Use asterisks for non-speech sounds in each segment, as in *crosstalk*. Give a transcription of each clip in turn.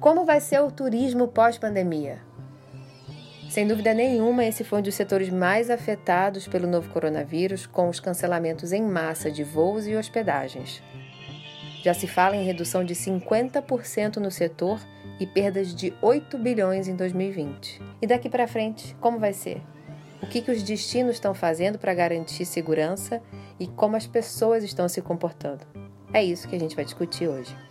Como vai ser o turismo pós-pandemia? Sem dúvida nenhuma, esse foi um dos setores mais afetados pelo novo coronavírus, com os cancelamentos em massa de voos e hospedagens. Já se fala em redução de 50% no setor e perdas de 8 bilhões em 2020. E daqui para frente, como vai ser? O que, que os destinos estão fazendo para garantir segurança e como as pessoas estão se comportando? É isso que a gente vai discutir hoje.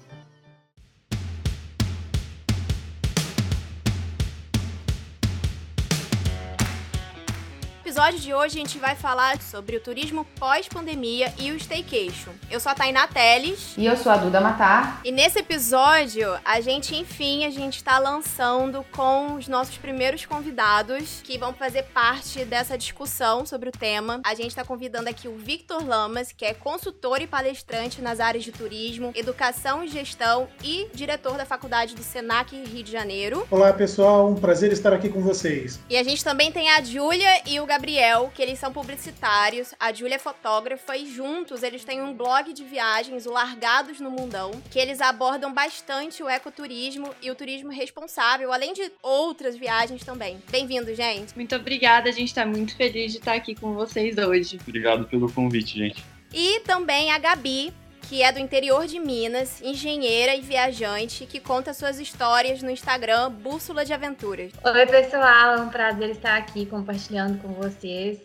Episódio de hoje a gente vai falar sobre o turismo pós-pandemia e o staycation. Eu sou a Tainá Teles. E eu sou a Duda Matar. E nesse episódio, a gente, enfim, a gente tá lançando com os nossos primeiros convidados que vão fazer parte dessa discussão sobre o tema. A gente tá convidando aqui o Victor Lamas, que é consultor e palestrante nas áreas de turismo, educação e gestão e diretor da faculdade do Senac Rio de Janeiro. Olá, pessoal. Um prazer estar aqui com vocês. E a gente também tem a Júlia e o Gabriel Gabriel, que eles são publicitários, a Júlia é fotógrafa e juntos eles têm um blog de viagens, o Largados no Mundão, que eles abordam bastante o ecoturismo e o turismo responsável, além de outras viagens também. Bem-vindo, gente. Muito obrigada, a gente tá muito feliz de estar aqui com vocês hoje. Obrigado pelo convite, gente. E também a Gabi, que é do interior de Minas, engenheira e viajante, que conta suas histórias no Instagram Bússola de Aventuras. Oi, pessoal, é um prazer estar aqui compartilhando com vocês.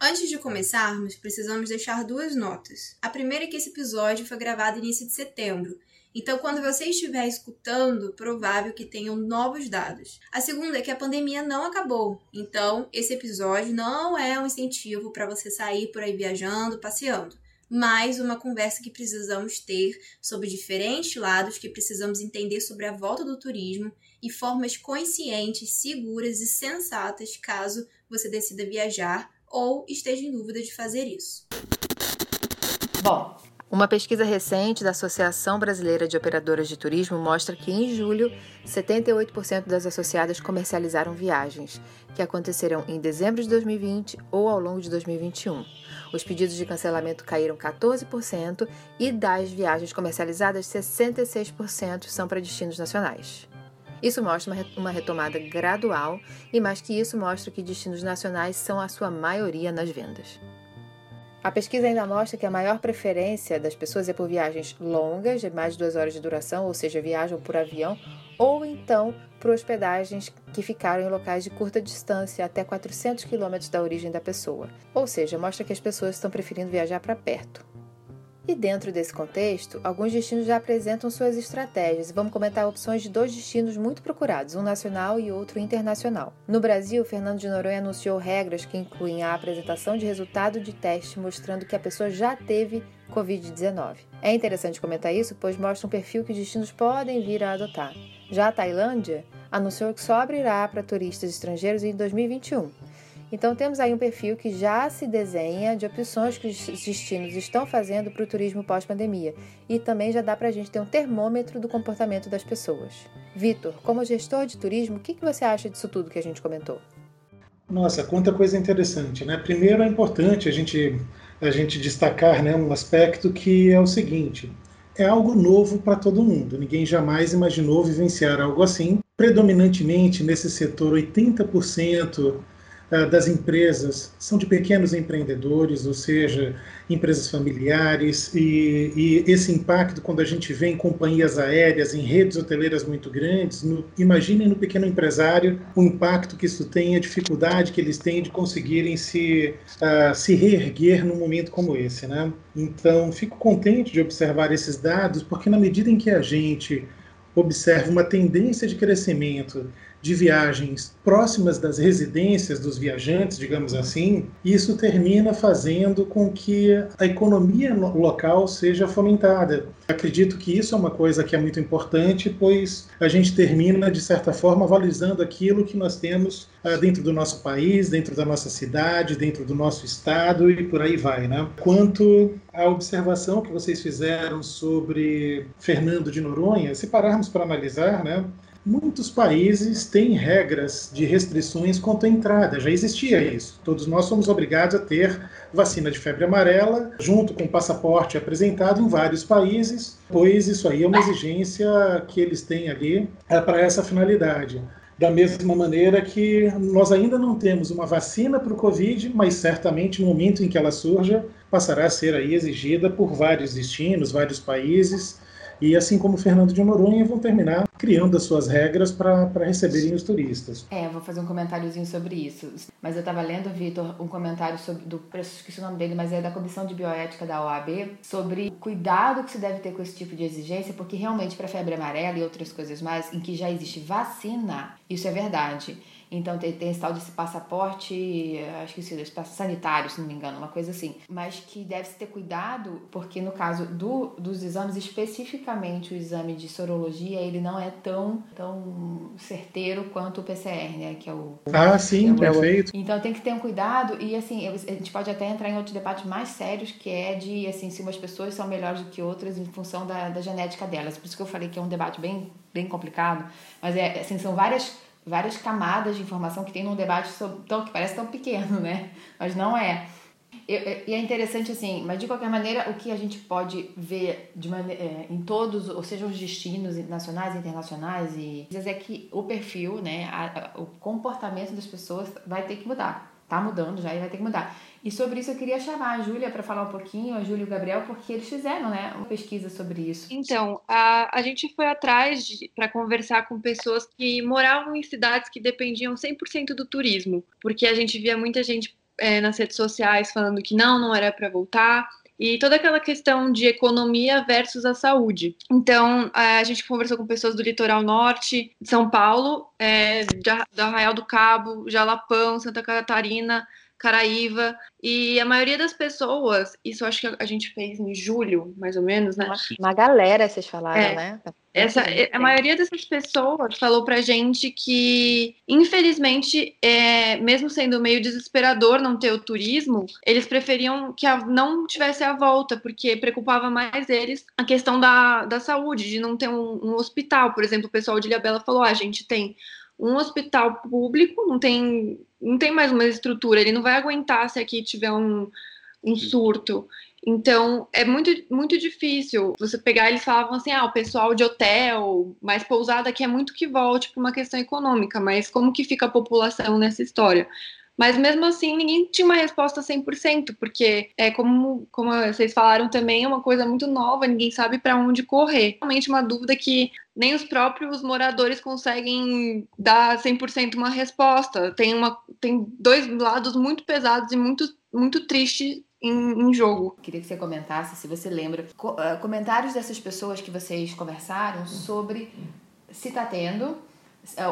Antes de começarmos, precisamos deixar duas notas. A primeira é que esse episódio foi gravado início de setembro, então, quando você estiver escutando, provável que tenham novos dados. A segunda é que a pandemia não acabou. Então, esse episódio não é um incentivo para você sair por aí viajando, passeando mais uma conversa que precisamos ter sobre diferentes lados que precisamos entender sobre a volta do turismo e formas conscientes, seguras e sensatas caso você decida viajar ou esteja em dúvida de fazer isso. Bom, uma pesquisa recente da Associação Brasileira de Operadoras de Turismo mostra que em julho, 78% das associadas comercializaram viagens, que aconteceram em dezembro de 2020 ou ao longo de 2021. Os pedidos de cancelamento caíram 14% e das viagens comercializadas, 66% são para destinos nacionais. Isso mostra uma retomada gradual e, mais que isso, mostra que destinos nacionais são a sua maioria nas vendas. A pesquisa ainda mostra que a maior preferência das pessoas é por viagens longas, de mais de duas horas de duração, ou seja, viajam por avião, ou então por hospedagens que ficaram em locais de curta distância, até 400 quilômetros da origem da pessoa. Ou seja, mostra que as pessoas estão preferindo viajar para perto. E dentro desse contexto, alguns destinos já apresentam suas estratégias. Vamos comentar opções de dois destinos muito procurados, um nacional e outro internacional. No Brasil, Fernando de Noronha anunciou regras que incluem a apresentação de resultado de teste mostrando que a pessoa já teve Covid-19. É interessante comentar isso, pois mostra um perfil que os destinos podem vir a adotar. Já a Tailândia anunciou que só abrirá para turistas estrangeiros em 2021 então temos aí um perfil que já se desenha de opções que os destinos estão fazendo para o turismo pós-pandemia e também já dá para a gente ter um termômetro do comportamento das pessoas. Vitor, como gestor de turismo, o que, que você acha disso tudo que a gente comentou? Nossa, quanta coisa interessante, né? Primeiro é importante a gente, a gente destacar né, um aspecto que é o seguinte: é algo novo para todo mundo. Ninguém jamais imaginou vivenciar algo assim. Predominantemente nesse setor, 80% ah, das empresas são de pequenos empreendedores, ou seja, empresas familiares, e, e, esse impacto, quando a gente vê em companhias aéreas, em redes hoteleiras muito grandes, no, imaginem no pequeno empresário o impacto que isso tem, a dificuldade que eles têm de conseguirem se, uh, se reerguer num momento como esse. Né? Então, fico contente de observar esses dados, porque na medida em que a gente observa uma tendência de crescimento de viagens próximas das residências dos viajantes, digamos assim, isso termina fazendo com que a economia local seja fomentada. Acredito que isso é uma coisa que é muito importante, pois a gente termina, de certa forma, valorizando aquilo que nós temos uh, dentro do nosso país, dentro da nossa cidade, dentro do nosso estado e por aí vai. Né? Quanto à observação que vocês fizeram sobre Fernando de Noronha, se pararmos para analisar, né, muitos países têm regras de restrições quanto à entrada, já existia isso. Todos nós somos obrigados a ter vacina de febre amarela, junto com o passaporte apresentado em vários países, pois isso aí é uma exigência que eles têm ali é, para essa finalidade. Da mesma maneira que nós ainda não temos uma vacina para o Covid, mas certamente no momento em que ela surja, passará a ser aí exigida por vários destinos, vários países, e assim como Fernando de Noronha, vão terminar criando as suas regras para receberem os turistas. É, vou fazer um comentáriozinho sobre isso. Mas eu estava lendo, Vitor, um comentário sobre, do, esqueci o nome dele, mas é da Comissão de Bioética da OAB, sobre o cuidado que se deve ter com esse tipo de exigência, porque realmente para febre amarela e outras coisas mais, em que já existe vacina, isso é verdade. Então tem, tem esse tal desse passaporte, acho que é sanitário, se não me engano, uma coisa assim. Mas que deve-se ter cuidado, porque no caso do, dos exames, especificamente o exame de sorologia, ele não é tão, tão certeiro quanto o PCR, né? Que é o. Ah, sim, é o, perfeito. Então tem que ter um cuidado, e assim, a gente pode até entrar em outros debates mais sérios, que é de assim, se umas pessoas são melhores do que outras em função da, da genética delas. Por isso que eu falei que é um debate bem, bem complicado. Mas é assim, são várias várias camadas de informação que tem num debate sobre, tão, que parece tão pequeno, né? Mas não é. E é interessante assim, mas de qualquer maneira, o que a gente pode ver de maneira, é, em todos, ou seja, os destinos nacionais internacionais, e é que o perfil, né, a, a, o comportamento das pessoas vai ter que mudar. Tá mudando já e vai ter que mudar. E sobre isso eu queria chamar a Júlia para falar um pouquinho, a Júlia e o Gabriel, porque eles fizeram né, uma pesquisa sobre isso. Então, a, a gente foi atrás para conversar com pessoas que moravam em cidades que dependiam 100% do turismo, porque a gente via muita gente é, nas redes sociais falando que não, não era para voltar, e toda aquela questão de economia versus a saúde. Então, a gente conversou com pessoas do litoral norte, de São Paulo, é, de Arraial do Cabo, Jalapão, Santa Catarina, Caraíva, e a maioria das pessoas, isso acho que a gente fez em julho, mais ou menos, né? Uma, uma galera, vocês falaram, é, né? Essa, a maioria dessas pessoas falou pra gente que, infelizmente, é, mesmo sendo meio desesperador não ter o turismo, eles preferiam que a, não tivesse a volta, porque preocupava mais eles a questão da, da saúde, de não ter um, um hospital. Por exemplo, o pessoal de Ilhabela falou: ah, a gente tem um hospital público, não tem, não tem mais uma estrutura, ele não vai aguentar se aqui tiver um, um surto. Então, é muito, muito difícil você pegar. Eles falavam assim: ah, o pessoal de hotel, mais pousada, que é muito que volte para uma questão econômica, mas como que fica a população nessa história? Mas mesmo assim, ninguém tinha uma resposta 100%, porque é como, como vocês falaram também, é uma coisa muito nova, ninguém sabe para onde correr. Realmente uma dúvida que nem os próprios moradores conseguem dar 100% uma resposta. Tem, uma, tem dois lados muito pesados e muito, muito tristes em, em, jogo. Queria que você comentasse, se você lembra, co uh, comentários dessas pessoas que vocês conversaram sobre se está tendo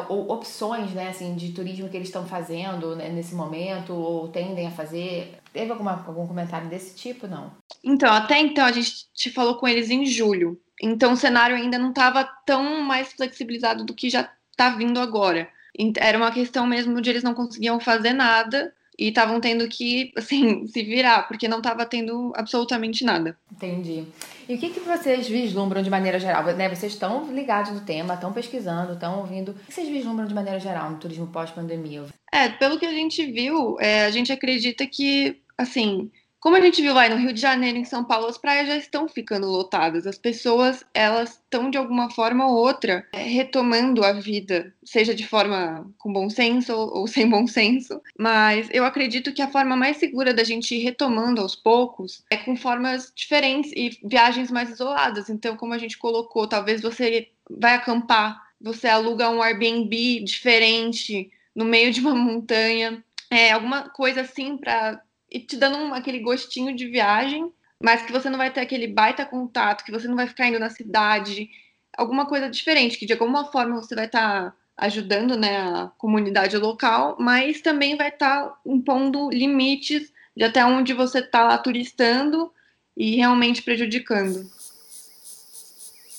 ou opções né, assim, de turismo que eles estão fazendo né, nesse momento ou tendem a fazer. Teve alguma, algum comentário desse tipo, não? Então, até então a gente te falou com eles em julho. Então o cenário ainda não estava tão mais flexibilizado do que já está vindo agora. Era uma questão mesmo de eles não conseguiam fazer nada e estavam tendo que, *laughs* assim, se virar, porque não estava tendo absolutamente nada. Entendi. E o que, que vocês vislumbram de maneira geral? Né, vocês estão ligados no tema, estão pesquisando, estão ouvindo. O que vocês vislumbram de maneira geral no turismo pós-pandemia? É, pelo que a gente viu, é, a gente acredita que, assim, como a gente viu lá no Rio de Janeiro, em São Paulo, as praias já estão ficando lotadas. As pessoas, elas estão de alguma forma ou outra é, retomando a vida, seja de forma com bom senso ou, *laughs* sem bom senso. Mas eu acredito que a forma mais segura da gente ir retomando aos poucos é com formas diferentes e viagens mais isoladas. Então, como a gente colocou, talvez você vai acampar, você aluga um Airbnb diferente no meio de uma montanha, é alguma coisa assim para e te dando um, aquele gostinho de viagem, mas que você não vai ter aquele baita contato, que você não vai ficar indo na cidade, alguma coisa diferente, que de alguma forma você vai estar tá ajudando né, a comunidade local, mas também vai estar tá impondo limites de até onde você está lá turistando e realmente prejudicando.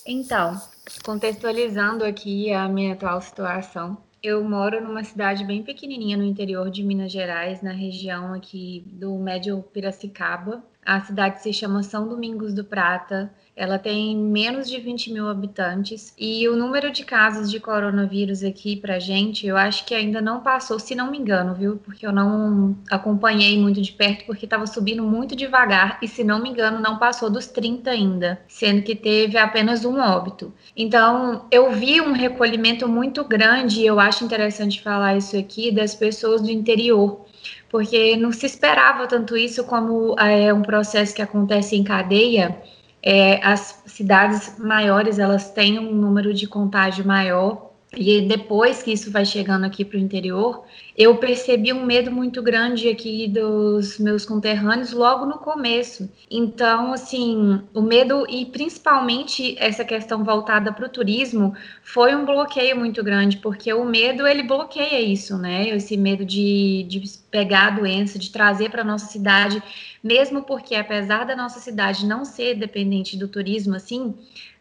Então, contextualizando aqui a minha atual situação, eu moro numa cidade bem pequenininha no interior de Minas Gerais, na região aqui do Médio Piracicaba. A cidade se chama São Domingos do Prata. Ela tem menos de 20 mil habitantes e o número de casos de coronavírus aqui para gente, eu acho que ainda não passou, se não me engano, viu? Porque eu não acompanhei muito de perto porque estava subindo muito devagar e, se não me engano, não passou dos 30 ainda, sendo que teve apenas um óbito. Então, eu vi um recolhimento muito grande e eu acho interessante falar isso aqui das pessoas do interior porque não se esperava tanto isso como é um processo que acontece em cadeia é, as cidades maiores elas têm um número de contágio maior e depois que isso vai chegando aqui para o interior, eu percebi um medo muito grande aqui dos meus conterrâneos logo no começo. Então, assim, o medo e principalmente essa questão voltada para o turismo foi um bloqueio muito grande, porque o medo ele bloqueia isso, né? Esse medo de, de pegar a doença, de trazer para nossa cidade, mesmo porque apesar da nossa cidade não ser dependente do turismo, assim,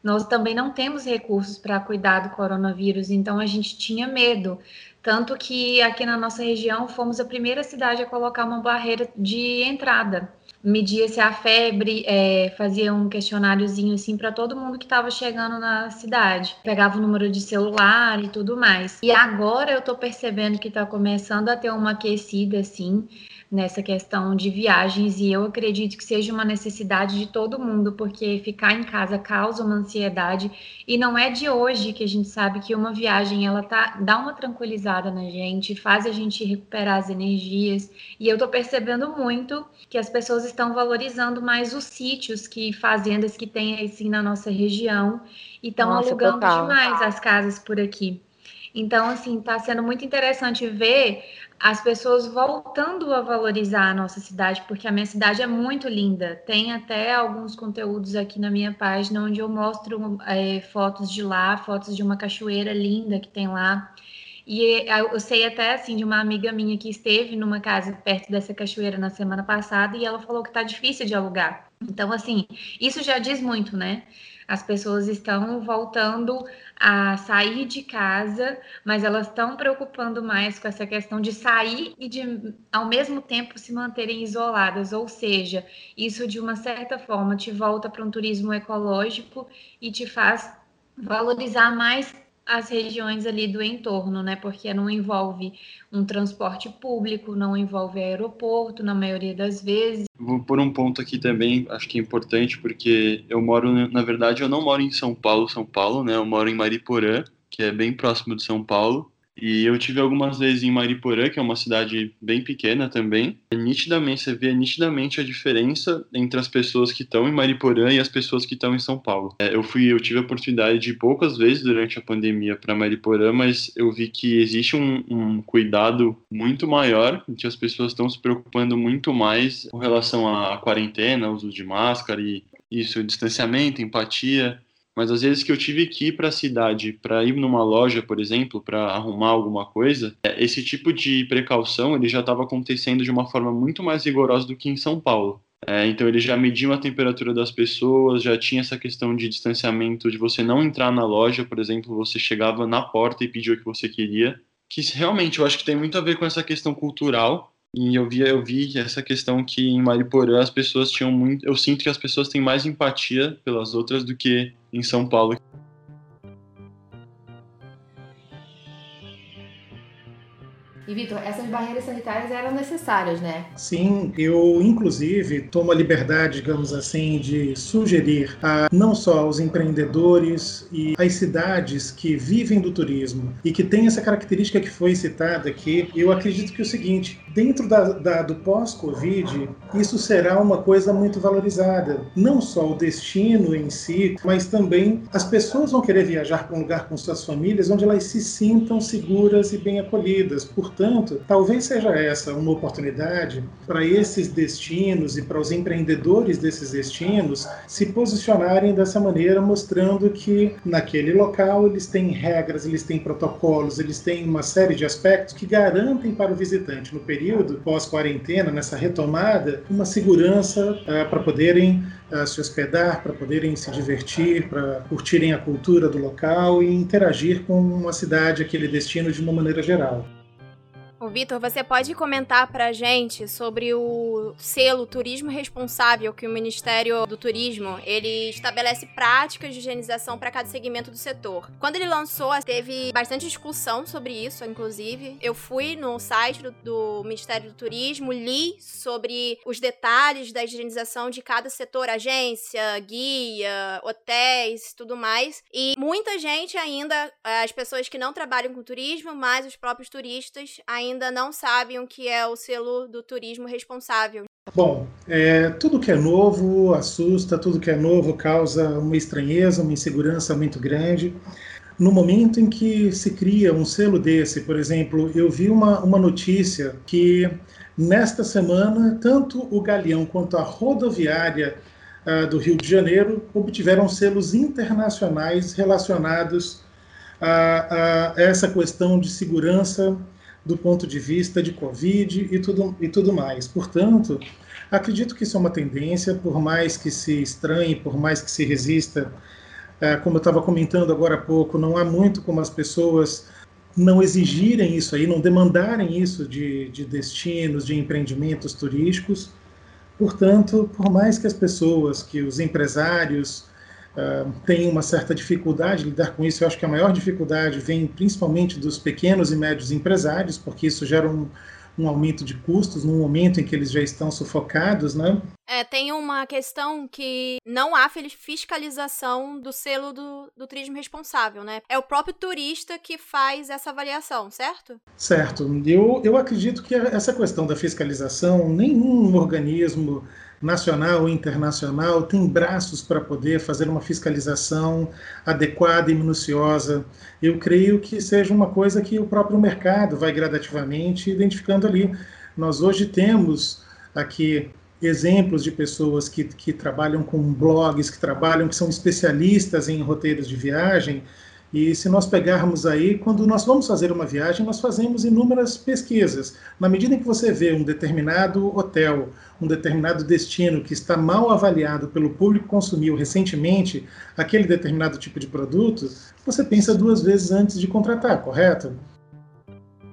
nós também não temos recursos para cuidar do coronavírus, então a gente tinha medo. Tanto que aqui na nossa região fomos a primeira cidade a colocar uma barreira de entrada. Media-se a febre, é, fazia um questionáriozinho assim para todo mundo que estava chegando na cidade. Pegava o número de celular e tudo mais. E agora eu estou percebendo que está começando a ter uma aquecida assim nessa questão de viagens e eu acredito que seja uma necessidade de todo mundo, porque ficar em casa causa uma ansiedade e não é de hoje que a gente sabe que uma viagem ela tá dá uma tranquilizada na gente, faz a gente recuperar as energias e eu tô percebendo muito que as pessoas estão valorizando mais os sítios que fazendas que tem assim na nossa região e estão alugando total. demais as casas por aqui. Então, assim, está sendo muito interessante ver as pessoas voltando a valorizar a nossa cidade, porque a minha cidade é muito linda. Tem até alguns conteúdos aqui na minha página onde eu mostro é, fotos de lá, fotos de uma cachoeira linda que tem lá. E eu sei até assim de uma amiga minha que esteve numa casa perto dessa cachoeira na semana passada e ela falou que tá difícil de alugar. Então, assim, isso já diz muito, né? As pessoas estão voltando a sair de casa, mas elas estão preocupando mais com essa questão de sair e de, ao mesmo tempo, se manterem isoladas. Ou seja, isso de uma certa forma te volta para um turismo ecológico e te faz valorizar mais as regiões ali do entorno, né? Porque não envolve um transporte público, não envolve aeroporto na maioria das vezes. Vou por um ponto aqui também, acho que é importante, porque eu moro, na verdade, eu não moro em São Paulo, São Paulo, né? Eu moro em Mariporã, que é bem próximo de São Paulo. E eu tive algumas vezes em Mariporã, que é uma cidade bem pequena também. Nitidamente, você vê nitidamente a diferença entre as pessoas que estão em Mariporã e as pessoas que estão em São Paulo. É, eu fui, eu tive a oportunidade de poucas vezes durante a pandemia para Mariporã, mas eu vi que existe um, um cuidado muito maior, que as pessoas estão se preocupando muito mais com relação à quarentena, uso de máscara e isso, distanciamento, empatia. Mas às vezes que eu tive que ir para a cidade para ir numa loja, por exemplo, para arrumar alguma coisa, é, esse tipo de precaução ele já estava acontecendo de uma forma muito mais rigorosa do que em São Paulo. É, então ele já mediu a temperatura das pessoas, já tinha essa questão de distanciamento, de você não entrar na loja, por exemplo, você chegava na porta e pedia o que você queria, que realmente eu acho que tem muito a ver com essa questão cultural e eu vi, eu vi essa questão que em Mariporã as pessoas tinham muito. Eu sinto que as pessoas têm mais empatia pelas outras do que em São Paulo. E, Vitor, essas barreiras sanitárias eram necessárias, né? Sim, eu, inclusive, tomo a liberdade, digamos assim, de sugerir a não só aos empreendedores e às cidades que vivem do turismo e que têm essa característica que foi citada aqui, eu acredito que é o seguinte: dentro da, da, do pós-Covid, isso será uma coisa muito valorizada. Não só o destino em si, mas também as pessoas vão querer viajar para um lugar com suas famílias onde elas se sintam seguras e bem acolhidas. Portanto, Portanto, talvez seja essa uma oportunidade para esses destinos e para os empreendedores desses destinos se posicionarem dessa maneira, mostrando que naquele local eles têm regras, eles têm protocolos, eles têm uma série de aspectos que garantem para o visitante, no período pós-quarentena, nessa retomada, uma segurança uh, para poderem uh, se hospedar, para poderem se divertir, para curtirem a cultura do local e interagir com uma cidade, aquele destino de uma maneira geral. Ô, Vitor, você pode comentar pra gente sobre o selo Turismo Responsável que o Ministério do Turismo, ele estabelece práticas de higienização para cada segmento do setor. Quando ele lançou, teve bastante discussão sobre isso, inclusive. Eu fui no site do, do Ministério do Turismo, li sobre os detalhes da higienização de cada setor, agência, guia, hotéis, tudo mais. E muita gente ainda, as pessoas que não trabalham com turismo, mas os próprios turistas ainda ainda não sabem o que é o selo do turismo responsável. Bom, é, tudo que é novo assusta, tudo que é novo causa uma estranheza, uma insegurança muito grande. No momento em que se cria um selo desse, por exemplo, eu vi uma, uma notícia que nesta semana tanto o Galeão quanto a rodoviária uh, do Rio de Janeiro obtiveram selos internacionais relacionados a, a essa questão de segurança do ponto de vista de Covid e tudo, e tudo mais. Portanto, acredito que isso é uma tendência, por mais que se estranhe, por mais que se resista, é, como eu estava comentando agora há pouco, não há muito como as pessoas não exigirem isso aí, não demandarem isso de, de destinos, de empreendimentos turísticos. Portanto, por mais que as pessoas, que os empresários, uh, tem uma certa dificuldade de lidar com isso. Eu acho que a maior dificuldade vem principalmente dos pequenos e médios empresários, porque isso gera um, um aumento de custos no momento em que eles já estão sufocados, né? É, tem uma questão que não há fiscalização do selo do, do turismo responsável, né? É o próprio turista que faz essa avaliação, certo? Certo. Eu, eu acredito que essa questão da fiscalização, nenhum organismo nacional ou internacional tem braços para poder fazer uma fiscalização adequada e minuciosa. Eu creio que seja uma coisa que o próprio mercado vai gradativamente identificando ali. Nós hoje temos aqui exemplos de pessoas que, que trabalham com blogs, que trabalham, que são especialistas em roteiros de viagem, e se nós pegarmos aí, quando nós vamos fazer uma viagem, nós fazemos inúmeras pesquisas. Na medida em que você vê um determinado hotel, um determinado destino que está mal avaliado pelo público que consumiu recentemente aquele determinado tipo de produto, você pensa duas vezes antes de contratar, correto?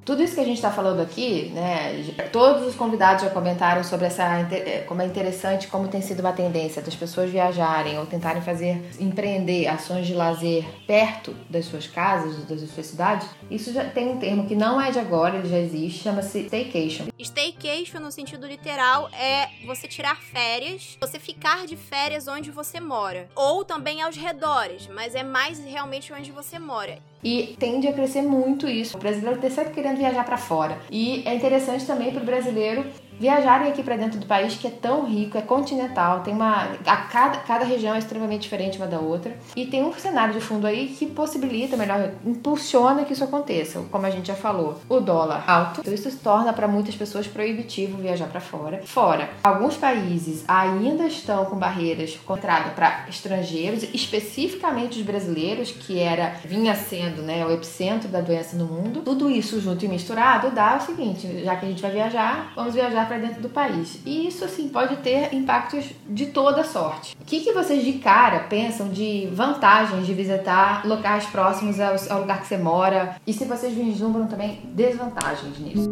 Tudo isso que a gente está falando aqui, né, todos os convidados já comentaram sobre essa eh, como é interessante como tem sido uma tendência das pessoas viajarem ou tentarem fazer empreender ações de lazer perto das suas casas, das suas cidades. Isso já tem um termo que não é de agora, ele já existe, chama-se staycation. Staycation no sentido literal é você tirar férias, você ficar de férias onde você mora, ou também aos redores, mas é mais realmente onde você mora. E tende a crescer muito isso. O brasileiro está sempre querendo viajar para fora. E é interessante também para o brasileiro viajarem aqui para dentro do país que é tão rico, é continental, tem uma a cada, cada região é extremamente diferente uma da outra e tem um cenário de fundo aí que possibilita, melhor, impulsiona que isso aconteça, como a gente já falou. O dólar alto, então isso torna para muitas pessoas proibitivo viajar para fora. Fora, alguns países ainda estão com barreiras contra para estrangeiros, especificamente os brasileiros, que era vinha sendo, né, o epicentro da doença no mundo. Tudo isso junto e misturado dá o seguinte, já que a gente vai viajar, vamos viajar para dentro do país. E isso, assim, pode ter impactos de toda sorte. O que, que vocês de cara pensam de vantagens de visitar locais próximos ao, ao lugar que você mora? E se vocês vislumbram também desvantagens nisso?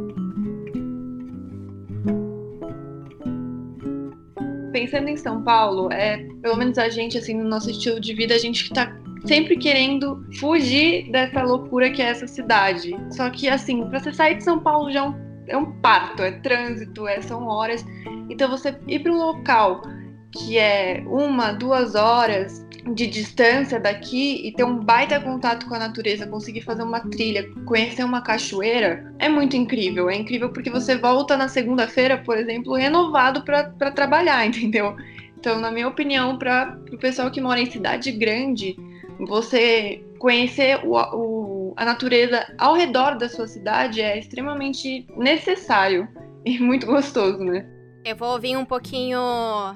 Pensando em São Paulo, é, pelo menos a gente, assim, no nosso estilo de vida, a gente tá sempre querendo fugir dessa loucura que é essa cidade. Só que, assim, para você sair de São Paulo já é um é um parto, é trânsito, é, são horas. Então você ir para um local que é uma, duas horas de distância daqui e ter um baita contato com a natureza, conseguir fazer uma trilha, conhecer uma cachoeira, é muito incrível. É incrível porque você volta na segunda-feira, por exemplo, renovado para trabalhar, *laughs* entendeu? Então, na minha opinião, para o pessoal que mora em cidade grande, você conhecer o, o, a natureza ao redor da sua cidade é extremamente necessário e muito gostoso, né? Eu vou vir um pouquinho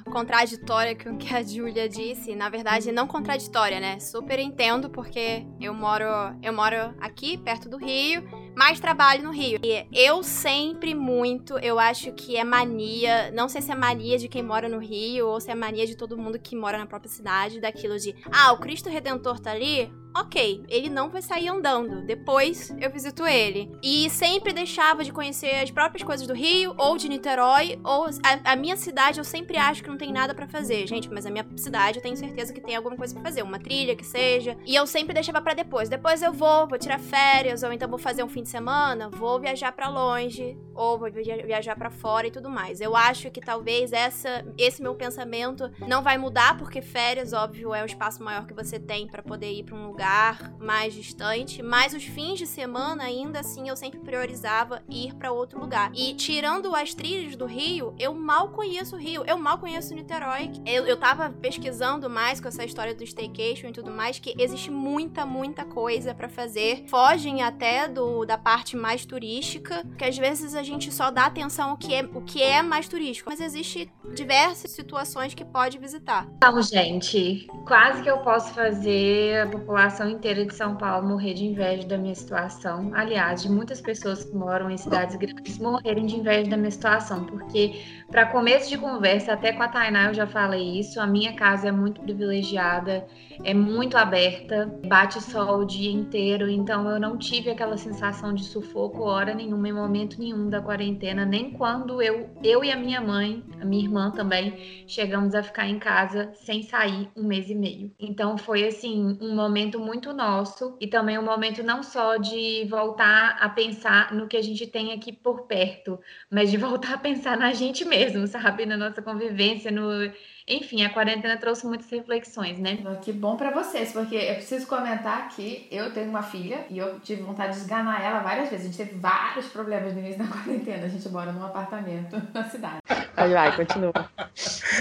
contraditória com o que a Julia disse. Na verdade, não contraditória, né? Super entendo, porque eu moro, eu moro aqui, perto do Rio, mas trabalho no Rio. E eu sempre muito, eu acho que é mania, não sei se é mania de quem mora no Rio ou se é mania de todo mundo que mora na própria cidade, daquilo de, ah, o Cristo Redentor tá ali, ok, ele não vai sair andando. Depois eu visito ele. E sempre deixava de conhecer as próprias coisas do Rio, ou de Niterói, ou a, a minha cidade eu sempre acho que não tem nada para fazer. Gente, mas a minha cidade eu tenho certeza que tem alguma coisa para fazer, uma trilha que seja. E eu sempre deixava para depois. Depois eu vou, vou tirar férias, ou então vou fazer um fim de semana, vou viajar para longe, ou vou viajar para fora e tudo mais. Eu acho que talvez essa, esse meu pensamento não vai mudar, porque férias, óbvio, é o espaço maior que você tem para poder ir para um lugar mais distante, mas os fins de semana, ainda assim, eu sempre priorizava ir para outro lugar. E tirando as trilhas do Rio, eu mal conheço o Rio, eu mal conheço Niterói. Eu, eu tava pesquisando mais com essa história do staycation e tudo mais, que existe muita, muita coisa para fazer. Fogem até do da parte mais turística, que às vezes a gente só dá atenção ao que é, o que é mais turístico, mas existe diversas situações que pode visitar. Então, gente, quase que eu posso fazer a população inteira de São Paulo morrer de inveja da minha situação. Aliás, de muitas pessoas que moram em cidades grandes morrerem de inveja da minha situação, porque para começo de conversa, até com a Tainá eu já falei isso, a minha casa é muito privilegiada, é muito aberta, bate sol o dia inteiro, então eu não tive aquela sensação de sufoco hora nenhuma, em momento nenhum da quarentena, nem quando eu, eu e a minha mãe, a minha irmã também, chegamos a ficar em casa sem sair um mês e meio. Então foi assim, um momento muito nosso e também um momento não só de voltar a pensar no que a gente tem aqui por perto, mas de *laughs* voltar a pensar na gente mesmo, sabe? Na nossa convivência, no. Enfim, a quarentena trouxe muitas reflexões, né? Que bom para vocês, porque eu preciso comentar que eu tenho uma filha e eu tive vontade de esganar ela várias vezes. A gente teve vários problemas no início da *laughs* quarentena. A gente mora num apartamento *laughs* na cidade. Vai, vai, continua.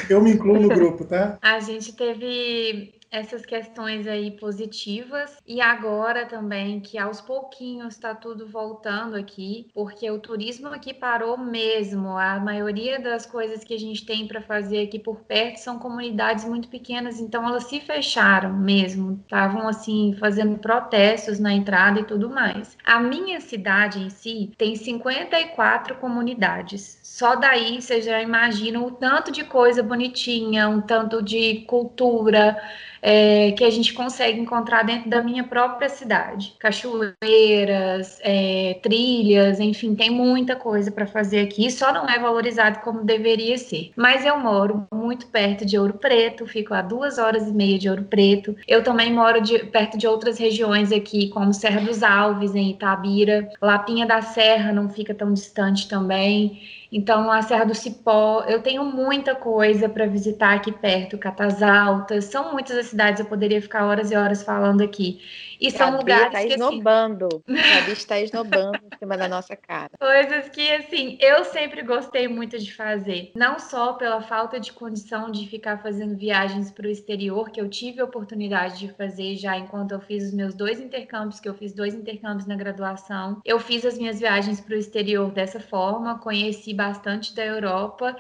Eu me incluo no grupo, tá? A gente teve essas questões aí positivas e agora também que aos pouquinhos está tudo voltando aqui, porque o turismo aqui parou mesmo. A maioria das coisas que a gente tem para fazer aqui por perto são comunidades muito pequenas, então elas se fecharam mesmo, estavam assim fazendo protestos na entrada e tudo mais. A minha cidade em si tem 54 comunidades. Só daí você já imagina o tanto de coisa bonitinha, um tanto de cultura, é, que a gente consegue encontrar dentro da minha própria cidade. Cachoeiras, é, trilhas, enfim, tem muita coisa para fazer aqui, só não é valorizado como deveria ser. Mas eu moro muito perto de Ouro Preto, fico a duas horas e meia de Ouro Preto. Eu também moro de, perto de outras regiões aqui, como Serra dos Alves, em Itabira. Lapinha da Serra não fica tão distante também. Então, a Serra do Cipó, eu tenho muita coisa para visitar aqui perto, Catas Altas, são muitas as cidades, eu poderia ficar horas e horas falando aqui. E são lugares tá que esnobando. Assim... Gabi está *laughs* esnobando em cima da nossa cara. Coisas que, assim, eu sempre gostei muito de fazer. Não só pela falta de condição de ficar fazendo viagens para o exterior, que eu tive a oportunidade de fazer já enquanto eu fiz os meus dois intercâmbios, que eu fiz dois intercâmbios na graduação. Eu fiz as minhas viagens para o exterior dessa forma, conheci bastante da Europa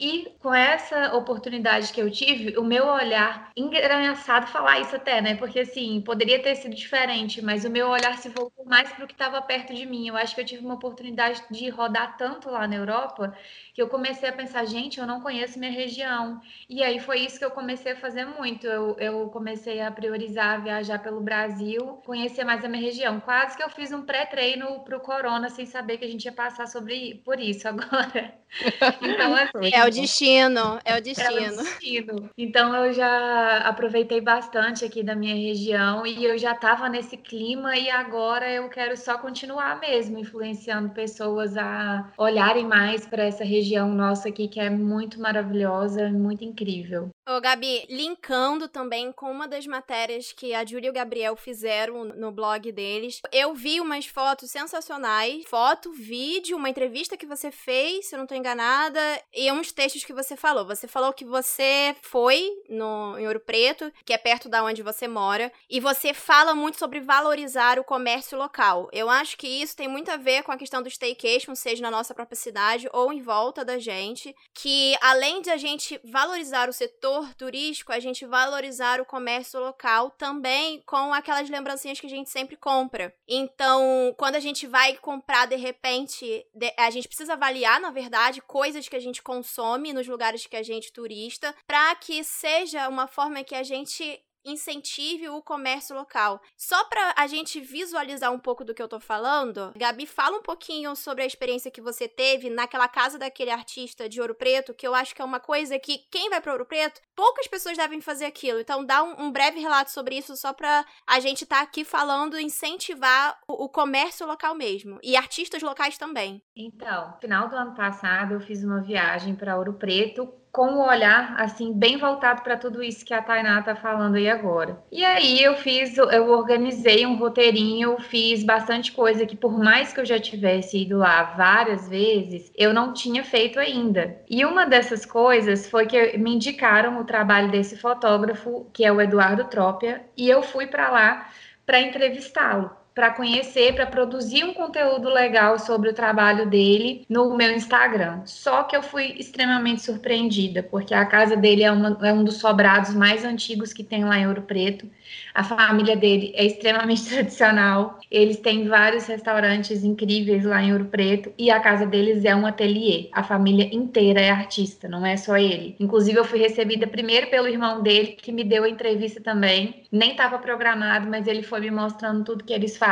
e com essa oportunidade que eu tive, o meu olhar, engraçado falar isso até, né? Porque assim, poderia ter sido diferente, mas o meu olhar se voltou mais para o que estava perto de mim. Eu acho que eu tive uma oportunidade de rodar tanto lá na Europa que eu comecei a pensar, gente, eu não conheço minha região. E aí foi isso que eu comecei a fazer muito. Eu, eu comecei a priorizar viajar pelo Brasil, conhecer mais a minha região. Quase que eu fiz um pré-treino para o Corona sem saber que a gente ia passar sobre por isso agora. *laughs* Então, assim, é o destino, é o destino. É o destino. Então eu já aproveitei bastante aqui da minha região e eu já estava nesse clima e agora eu quero só continuar mesmo influenciando pessoas a olharem mais para essa região nossa aqui que é muito maravilhosa, muito incrível. Ô, Gabi, linkando também com uma das matérias que a Júlia e o Gabriel fizeram no blog deles, eu vi umas fotos sensacionais, foto, vídeo, uma entrevista que você fez, se eu não estou enganada, e uns textos que você falou. Você falou que você foi no, em Ouro Preto, que é perto da onde você mora, e você fala muito sobre valorizar o comércio local. Eu acho que isso tem muito a ver com a questão do staycation, seja na nossa própria cidade ou em volta da gente, que além de a gente valorizar o setor turístico, a gente valorizar o comércio local também com aquelas lembrancinhas que a gente sempre compra. Então, quando a gente vai comprar de repente, a gente precisa avaliar, na verdade, coisas que a gente consome nos lugares que a gente turista, para que seja uma forma que a gente incentive o comércio local. Só para a gente visualizar um pouco do que eu tô falando, Gabi, fala um pouquinho sobre a experiência que você teve naquela casa daquele artista de Ouro Preto, que eu acho que é uma coisa que quem vai para Ouro Preto, poucas pessoas devem fazer aquilo. Então, dá um, um breve relato sobre isso, só para a gente estar tá aqui falando, incentivar o, o comércio local mesmo e artistas locais também. Então, final do ano passado, eu fiz uma viagem para Ouro Preto com o olhar assim bem voltado para tudo isso que a Tainá tá falando aí agora. E aí eu fiz, eu organizei um roteirinho, fiz bastante coisa que por mais que eu já tivesse ido lá várias vezes, eu não tinha feito ainda. E uma dessas coisas foi que me indicaram o trabalho desse fotógrafo, que é o Eduardo Trópia, e eu fui para lá para entrevistá-lo para conhecer, para produzir um conteúdo legal sobre o trabalho dele no meu Instagram. Só que eu fui extremamente surpreendida, porque a casa dele é, uma, é um dos sobrados mais antigos que tem lá em Ouro Preto. A família dele é extremamente *laughs* tradicional. Eles têm vários restaurantes incríveis lá em Ouro Preto e a casa deles é um ateliê. A família inteira é artista, não é só ele. Inclusive eu fui recebida primeiro pelo irmão dele que me deu a entrevista também. Nem estava programado, mas ele foi me mostrando tudo que eles fazem.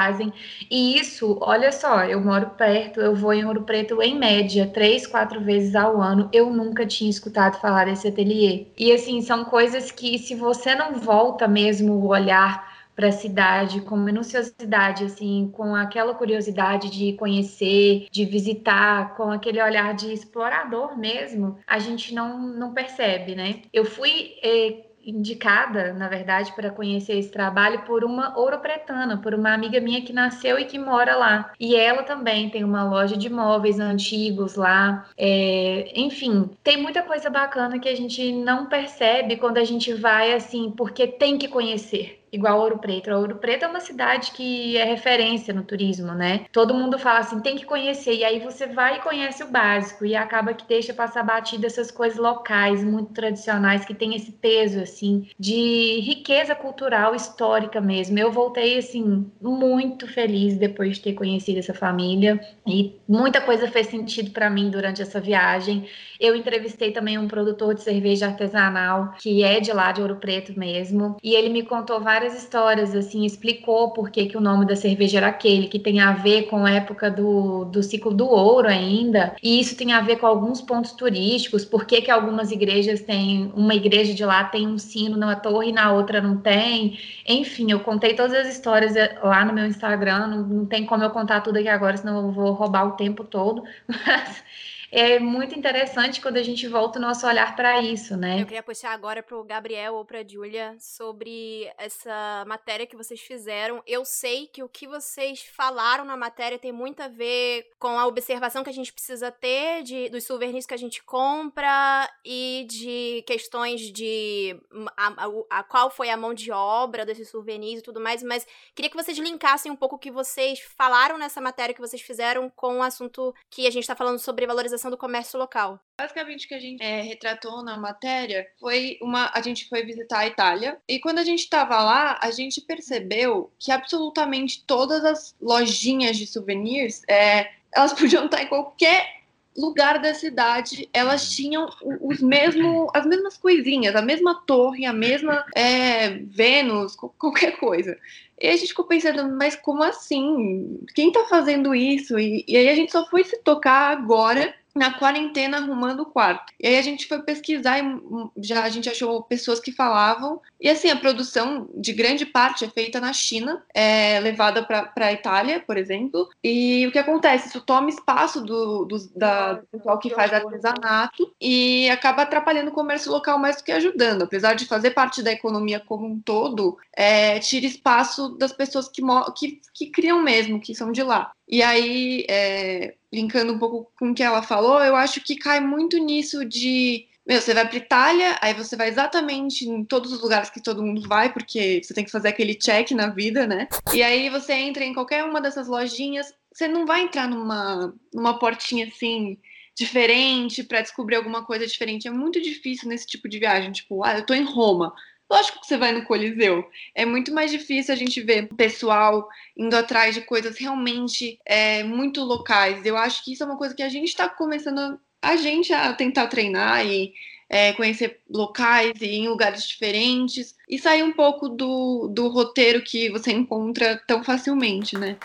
E isso, olha só, eu moro perto, eu vou em Ouro Preto em média três, quatro vezes ao ano. Eu nunca tinha escutado falar desse ateliê. E assim, são coisas que se você não volta mesmo olhar para a cidade com minuciosidade, assim, com aquela curiosidade de conhecer, de visitar, com aquele olhar de explorador mesmo, a gente não, não percebe, né? Eu fui eh, indicada, na verdade, para conhecer esse trabalho por uma ouropretana, por uma amiga minha que nasceu e que mora lá. E ela também tem uma loja de móveis antigos lá. É, enfim, tem muita coisa bacana que a gente não percebe quando a gente vai assim, porque tem que conhecer igual Ouro Preto. Ouro Preto é uma cidade que é referência no turismo, né? Todo mundo fala assim, tem que conhecer. E aí você vai e conhece o básico e acaba que deixa passar batida essas coisas locais, muito tradicionais, que tem esse peso, assim, de riqueza cultural histórica mesmo. Eu voltei, assim, muito feliz depois de ter conhecido essa família e muita coisa fez sentido para mim durante essa viagem. Eu entrevistei também um produtor de cerveja artesanal, que é de lá de Ouro Preto mesmo, e ele me contou várias histórias, assim, explicou por que, que o nome da cerveja era aquele, que tem a ver com a época do, do ciclo do ouro ainda, e isso tem a ver com alguns pontos turísticos, por que, que algumas igrejas têm, uma igreja de lá tem um sino na torre e na outra não tem, enfim, eu contei todas as histórias eh, lá no meu Instagram, não, não tem como eu contar tudo aqui agora, senão eu vou roubar o tempo todo, *laughs* mas é muito interessante quando a gente volta o nosso olhar para isso, né? Eu queria puxar agora para o Gabriel ou para a Júlia sobre essa matéria que vocês fizeram. Eu sei que o que vocês falaram na matéria tem muito a ver com a observação que a gente precisa ter de, dos souvenirs que a gente compra e de questões de a, a, a qual foi a mão de obra desses souvenirs e tudo mais, mas queria que vocês linkassem um pouco o que vocês falaram nessa matéria que vocês fizeram com o assunto que a gente está falando sobre valorização do comércio local. Basicamente o que a gente é, retratou na matéria foi uma. A gente foi visitar a Itália e quando a gente estava lá, a gente percebeu que absolutamente todas as lojinhas de souvenirs é, elas *laughs* podiam estar em qualquer lugar da cidade, elas tinham os mesmo, as mesmas coisinhas, a mesma torre, a mesma é, Vênus, qualquer coisa. E a gente ficou pensando, mas como assim? Quem tá fazendo isso? E, e aí a gente só foi se tocar agora na quarentena arrumando o quarto. E aí a gente foi pesquisar e hum, já a gente achou pessoas que falavam. E assim, a produção de grande parte é feita na China, é levada para a Itália, por exemplo. E o que acontece? Isso toma espaço do, do, da, do pessoal que faz artesanato e acaba atrapalhando o comércio local mais do que ajudando. Apesar de fazer parte da economia como um todo, é, tira espaço das pessoas que, que, que criam mesmo, que são de lá. E aí, é, linkando um pouco com o que ela falou, eu acho que cai muito nisso de. Meu, você vai para Itália, aí você vai exatamente em todos os lugares que todo mundo vai, porque você tem que fazer aquele check na vida, né? E aí você entra em qualquer uma dessas lojinhas, você não vai entrar numa, numa portinha assim diferente para descobrir alguma coisa diferente. É muito difícil nesse tipo de viagem. Tipo, ah, eu tô em Roma. Lógico que você vai no Coliseu. É muito mais difícil a gente ver pessoal indo atrás de coisas realmente é, muito locais. Eu acho que isso é uma coisa que a gente está começando a gente a tentar treinar e é, conhecer locais e em lugares diferentes e sair um pouco do, do roteiro que você encontra tão facilmente, né?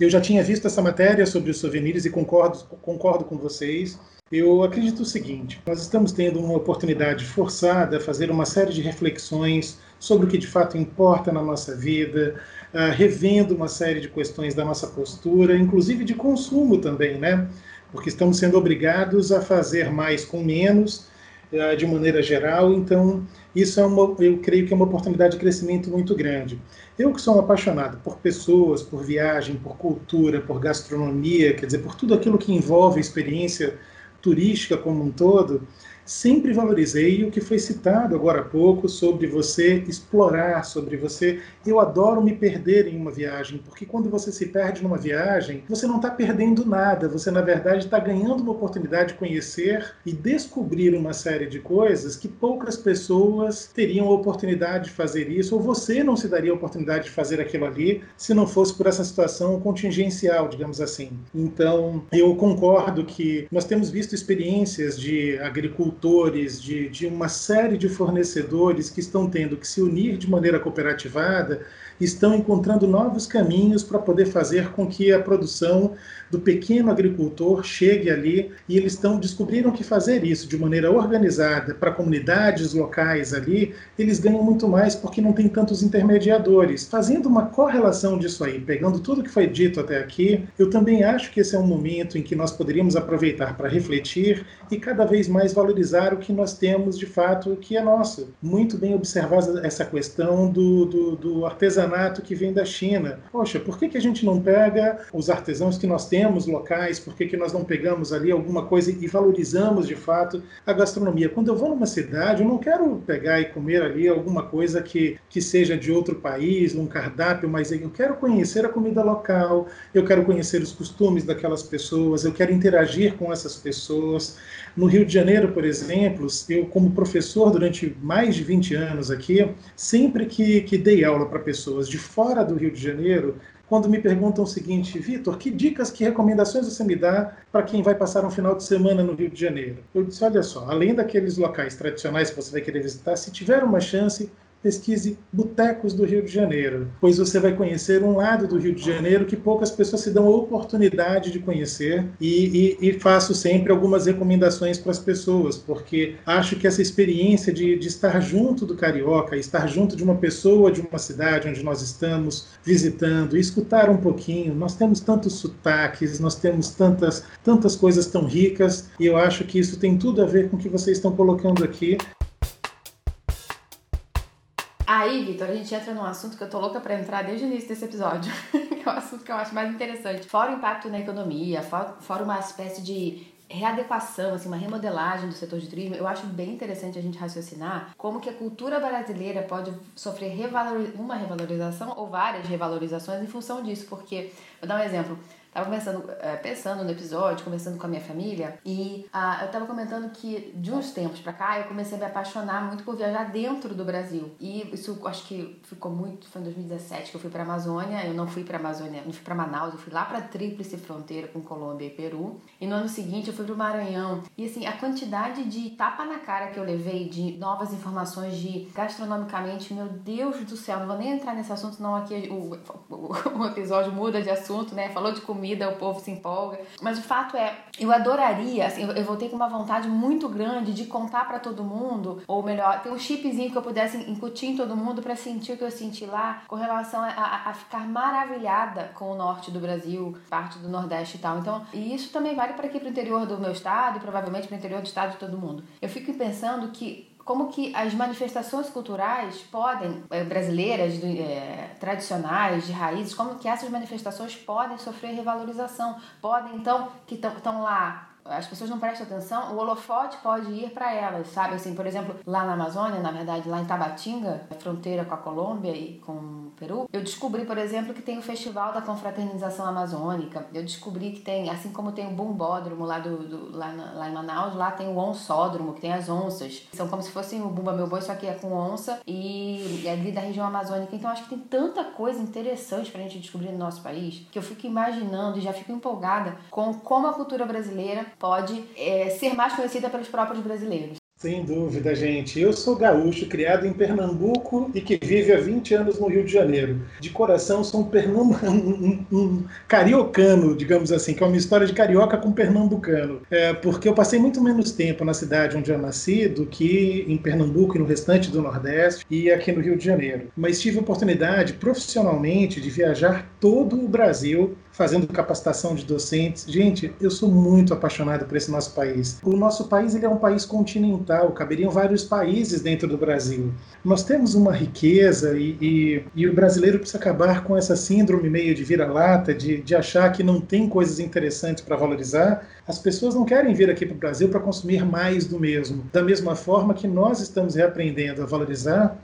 Eu já tinha visto essa matéria sobre os souvenirs e concordo, concordo com vocês. Eu acredito o seguinte: nós estamos tendo uma oportunidade forçada a fazer uma série de reflexões sobre o que de fato importa na nossa vida, uh, revendo uma série de questões da nossa postura, inclusive de consumo também, né? Porque estamos sendo obrigados a fazer mais com menos, uh, de maneira geral. Então, isso é uma, eu creio que é uma oportunidade de crescimento muito grande. Eu que sou um apaixonado por pessoas, por viagem, por cultura, por gastronomia, quer dizer, por tudo aquilo que envolve a experiência turística como um todo, sempre valorizei o que foi citado agora há pouco sobre você explorar, sobre você. Eu adoro me perder em uma viagem, porque quando você se perde numa viagem, você não está perdendo nada, você na verdade está ganhando uma oportunidade de conhecer e descobrir uma série de coisas que poucas pessoas teriam a oportunidade de fazer isso, ou você não se daria a oportunidade de fazer aquilo ali se não fosse por essa situação contingencial, digamos assim. Então, eu concordo que nós temos visto experiências de agricultura agricultores, de, de uma série de fornecedores que estão tendo que se unir de maneira cooperativada, estão encontrando novos caminhos para poder fazer com que a produção do pequeno agricultor chegue ali e eles estão descobriram que fazer isso de maneira organizada para comunidades locais ali, eles ganham muito mais porque não tem tantos intermediadores. Fazendo uma correlação disso aí, pegando tudo que foi dito até aqui, eu também acho que esse é um momento em que nós poderíamos aproveitar para refletir e cada vez mais valorizar o que nós temos de fato que é nosso. Muito bem observada essa questão do, do, do artesanato que vem da China. Poxa, por que, que a gente não pega os artesãos que nós temos locais, por que, que nós não pegamos ali alguma coisa e valorizamos de fato a gastronomia? Quando eu vou numa cidade, eu não quero pegar e comer ali alguma coisa que, que seja de outro país, num cardápio, mas eu quero conhecer a comida local, eu quero conhecer os costumes daquelas pessoas, eu quero interagir com essas pessoas. No Rio de Janeiro, por exemplo, eu, como professor durante mais de 20 anos aqui, sempre que, que dei aula para pessoas de fora do Rio de Janeiro, quando me perguntam o seguinte, Vitor, que dicas, que recomendações você me dá para quem vai passar um final de semana no Rio de Janeiro? Eu disse, olha só, além daqueles locais tradicionais que você vai querer visitar, se tiver uma chance, pesquise Botecos do Rio de Janeiro, pois você vai conhecer um lado do Rio de Janeiro que poucas pessoas se dão a oportunidade de conhecer e, e, e faço sempre algumas recomendações para as pessoas, porque acho que essa experiência de, de estar junto do carioca, estar junto de uma pessoa de uma cidade onde nós estamos visitando, escutar um pouquinho, nós temos tantos sotaques, nós temos tantas, tantas coisas tão ricas e eu acho que isso tem tudo a ver com o que vocês estão colocando aqui. Aí, Vitor, a gente entra num assunto que eu tô louca para entrar desde o início desse episódio, que *laughs* é o assunto que eu acho mais interessante. Fora o impacto na economia, fora uma espécie de readequação, assim, uma remodelagem do setor de turismo, eu acho bem interessante a gente raciocinar como que a cultura brasileira pode sofrer uma revalorização ou várias revalorizações em função disso, porque, vou dar um exemplo, Tava conversando, é, pensando no episódio, conversando com a minha família, e ah, eu tava comentando que de uns tempos pra cá eu comecei a me apaixonar muito por viajar dentro do Brasil. E isso acho que ficou muito, foi em 2017 que eu fui pra Amazônia, eu não fui pra Amazônia, não fui pra Manaus, eu fui lá pra tríplice fronteira com Colômbia e Peru. E no ano seguinte eu fui pro Maranhão. E assim, a quantidade de tapa na cara que eu levei de novas informações de gastronomicamente, meu Deus do céu, não vou nem entrar nesse assunto, senão aqui o, o, o episódio muda de assunto, né? Falou de comida comida, o povo se empolga. Mas o fato é, eu adoraria, assim, eu voltei com uma vontade muito grande de contar para todo mundo, ou melhor, ter um chipzinho que eu pudesse incutir em todo mundo para sentir o que eu senti lá, com relação a, a, a, ficar maravilhada com o norte do Brasil, parte do Nordeste e tal. Então, e isso também vale para aqui pro interior do meu estado e provavelmente para o interior do estado de todo mundo. Eu fico pensando que como que as manifestações culturais podem, é, brasileiras, é, tradicionais, de raízes, como que essas manifestações podem sofrer revalorização, podem então, que estão lá as pessoas não prestam atenção, o holofote pode ir para elas, sabe? Assim, por exemplo, lá na Amazônia, na verdade, lá em Tabatinga, fronteira com a Colômbia e com Peru, eu descobri, por exemplo, que tem o Festival da Confraternização Amazônica. Eu descobri que tem, assim como tem o Bumbódromo lá, do, do lá, na, lá em Manaus, lá tem o Onsódromo, que tem as onças. São como se fossem o Bumba Meu Boi, só que é com onça e, e é ali da região amazônica. Então, acho que tem tanta coisa interessante pra gente descobrir no nosso país que eu fico imaginando e já fico empolgada com como a cultura brasileira pode é, ser mais conhecida pelos próprios brasileiros. Sem dúvida, gente. Eu sou gaúcho, criado em Pernambuco e que vive há 20 anos no Rio de Janeiro. De coração, sou um, *laughs* um, um, um cariocano, digamos assim, que é uma história de carioca com pernambucano. É, porque eu passei muito menos tempo na cidade onde eu nasci do que em Pernambuco e no restante do Nordeste e aqui no Rio de Janeiro. Mas tive a oportunidade, profissionalmente, de viajar todo o Brasil fazendo capacitação de docentes. Gente, eu sou muito apaixonado por esse nosso país. O nosso país ele é um país continental, caberiam vários países dentro do Brasil. Nós temos uma riqueza e, e, e o brasileiro precisa acabar com essa síndrome meio de vira-lata, de, de achar que não tem coisas interessantes para valorizar. As pessoas não querem vir aqui para o Brasil para consumir mais do mesmo. Da mesma forma que nós estamos reaprendendo a valorizar,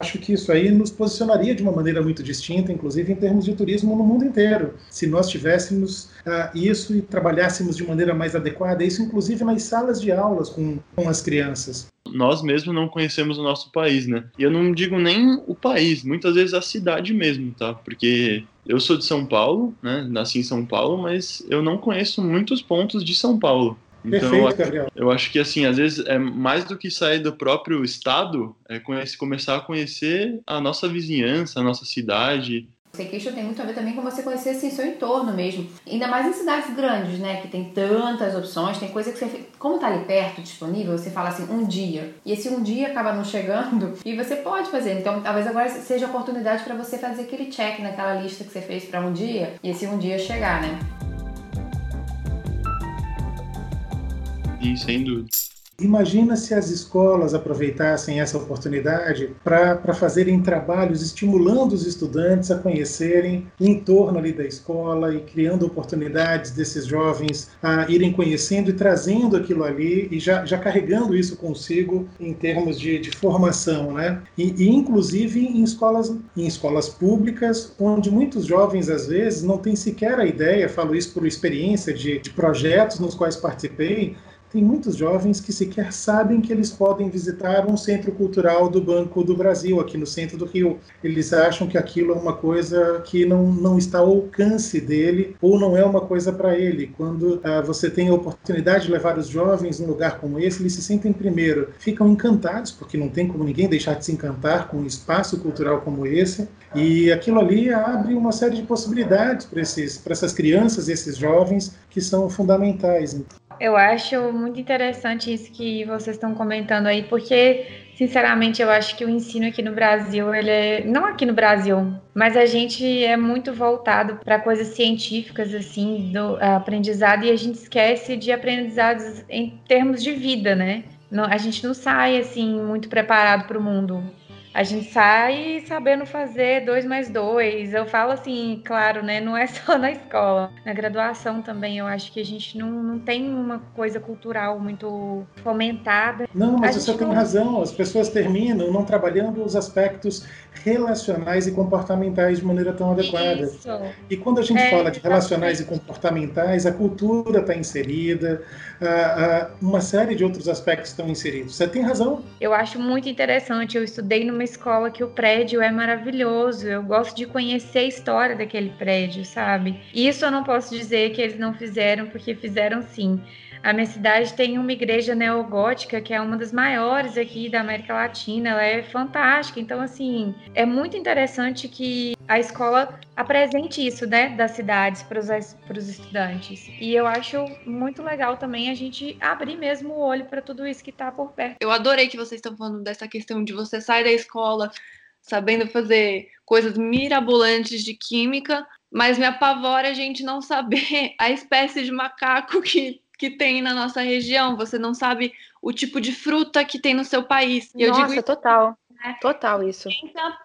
acho que isso aí nos posicionaria de uma maneira muito distinta, inclusive em termos de turismo no mundo inteiro. Se nós tivéssemos uh, isso e trabalhássemos de maneira mais adequada, isso inclusive nas salas de aulas com, com as crianças nós mesmos não conhecemos o nosso país, né? E eu não digo nem o país, muitas vezes a cidade mesmo, tá? Porque eu sou de São Paulo, né? Nasci em São Paulo, mas eu não conheço muitos pontos de São Paulo. Então, Perfeito, eu acho que assim, às vezes é mais do que sair do próprio estado, é conhecer, começar a conhecer a nossa vizinhança, a nossa cidade, Staycation tem muito a ver também com você conhecer assim, seu entorno mesmo. Ainda mais em cidades grandes, né? Que tem tantas opções, tem coisa que você. Como tá ali perto, disponível, você fala assim, um dia. E esse um dia acaba não chegando *laughs* e você pode fazer. Então, talvez agora seja a oportunidade para você fazer aquele check naquela lista que você fez para um dia e esse um dia chegar, né? E sem dúvida. Imagina se as escolas aproveitassem essa oportunidade para fazerem trabalhos estimulando os estudantes a conhecerem o entorno ali da escola e criando oportunidades desses jovens a irem conhecendo e trazendo aquilo ali e já, já carregando isso consigo em termos de, de formação, né? E, e, inclusive em escolas, em escolas públicas, onde muitos jovens às vezes não têm sequer a ideia, falo isso por experiência de, de projetos nos quais participei, tem muitos jovens que sequer sabem que eles podem visitar um centro cultural do Banco do Brasil, aqui no centro do Rio. Eles acham que aquilo é uma coisa que não, não está ao alcance dele ou não é uma coisa para ele. Quando ah, você tem a oportunidade de levar os jovens num lugar como esse, eles se sentem, primeiro, ficam encantados, porque não tem como ninguém deixar de se encantar com um espaço cultural como esse, e aquilo ali abre uma série de possibilidades para essas crianças esses jovens que são fundamentais. Eu acho muito interessante isso que vocês estão comentando aí, porque, sinceramente, eu acho que o ensino aqui no Brasil, ele é. Não aqui no Brasil, mas a gente é muito voltado para coisas científicas, assim, do aprendizado, e a gente esquece de aprendizados em termos de vida, né? A gente não sai, assim, muito preparado para o mundo a gente sai sabendo fazer dois mais dois. Eu falo assim, claro, né? Não é *laughs* só na escola. Na graduação também, eu acho que a gente não, não tem uma coisa cultural muito fomentada. Não, mas você tem não... razão. As pessoas terminam não trabalhando os aspectos relacionais e comportamentais de maneira tão adequada. Isso. E quando a gente é, fala de relacionais exatamente. e comportamentais, a cultura está inserida, uma série de outros aspectos estão inseridos. Você tem razão. Eu acho muito interessante. Eu estudei numa escola que o prédio é maravilhoso. Eu gosto de conhecer a história daquele prédio, sabe? Isso eu não posso dizer que eles não fizeram, porque fizeram sim. A minha cidade tem uma igreja neogótica que é uma das maiores aqui da América Latina. Ela é fantástica. Então, assim, é muito interessante que a escola apresente isso, né, das cidades para os estudantes. E eu acho muito legal também a gente abrir mesmo o olho para tudo isso que está por perto. Eu adorei que vocês estão falando dessa questão de você sair da escola sabendo fazer coisas mirabolantes de química, mas me apavora a gente não saber *laughs* a espécie de macaco que que tem na nossa região, você não sabe o tipo de fruta que tem no seu país. E nossa, eu digo total. Né? Total isso.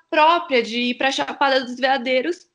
própria de ir para Chapada dos Veadeiros,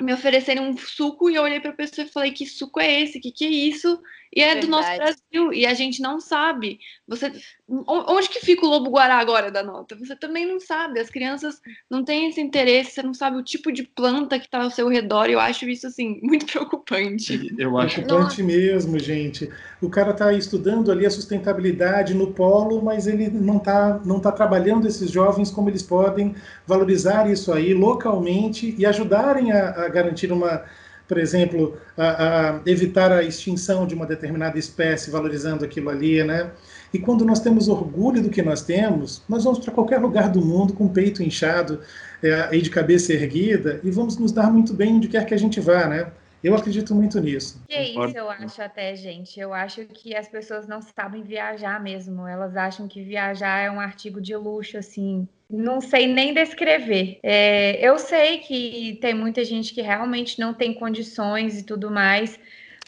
me oferecerem um suco e eu olhei para a pessoa e falei: "Que suco é esse? Que que é isso?" E é Verdade. do nosso Brasil e a gente não sabe. Você onde que fica o lobo guará agora da nota? Você também não sabe. As crianças não têm esse interesse, você não sabe o tipo de planta que está ao seu redor. E eu acho isso assim *laughs* muito preocupante. Eu acho preocupante mesmo, gente. O cara está estudando ali a sustentabilidade no polo, mas ele não está não tá trabalhando esses jovens como eles podem valorizar isso aí localmente e ajudarem a, a garantir uma por exemplo, a, a evitar a extinção de uma determinada espécie, valorizando aquilo ali, né? E quando nós temos orgulho do que nós temos, nós vamos para qualquer lugar do mundo com o peito inchado é, e de cabeça erguida e vamos nos dar muito bem onde quer que a gente vá, né? Eu acredito muito nisso. Que isso eu acho até, gente. Eu acho que as pessoas não sabem viajar mesmo. Elas acham que viajar é um artigo de luxo, assim. Não sei nem descrever. É, eu sei que tem muita gente que realmente não tem condições e tudo mais,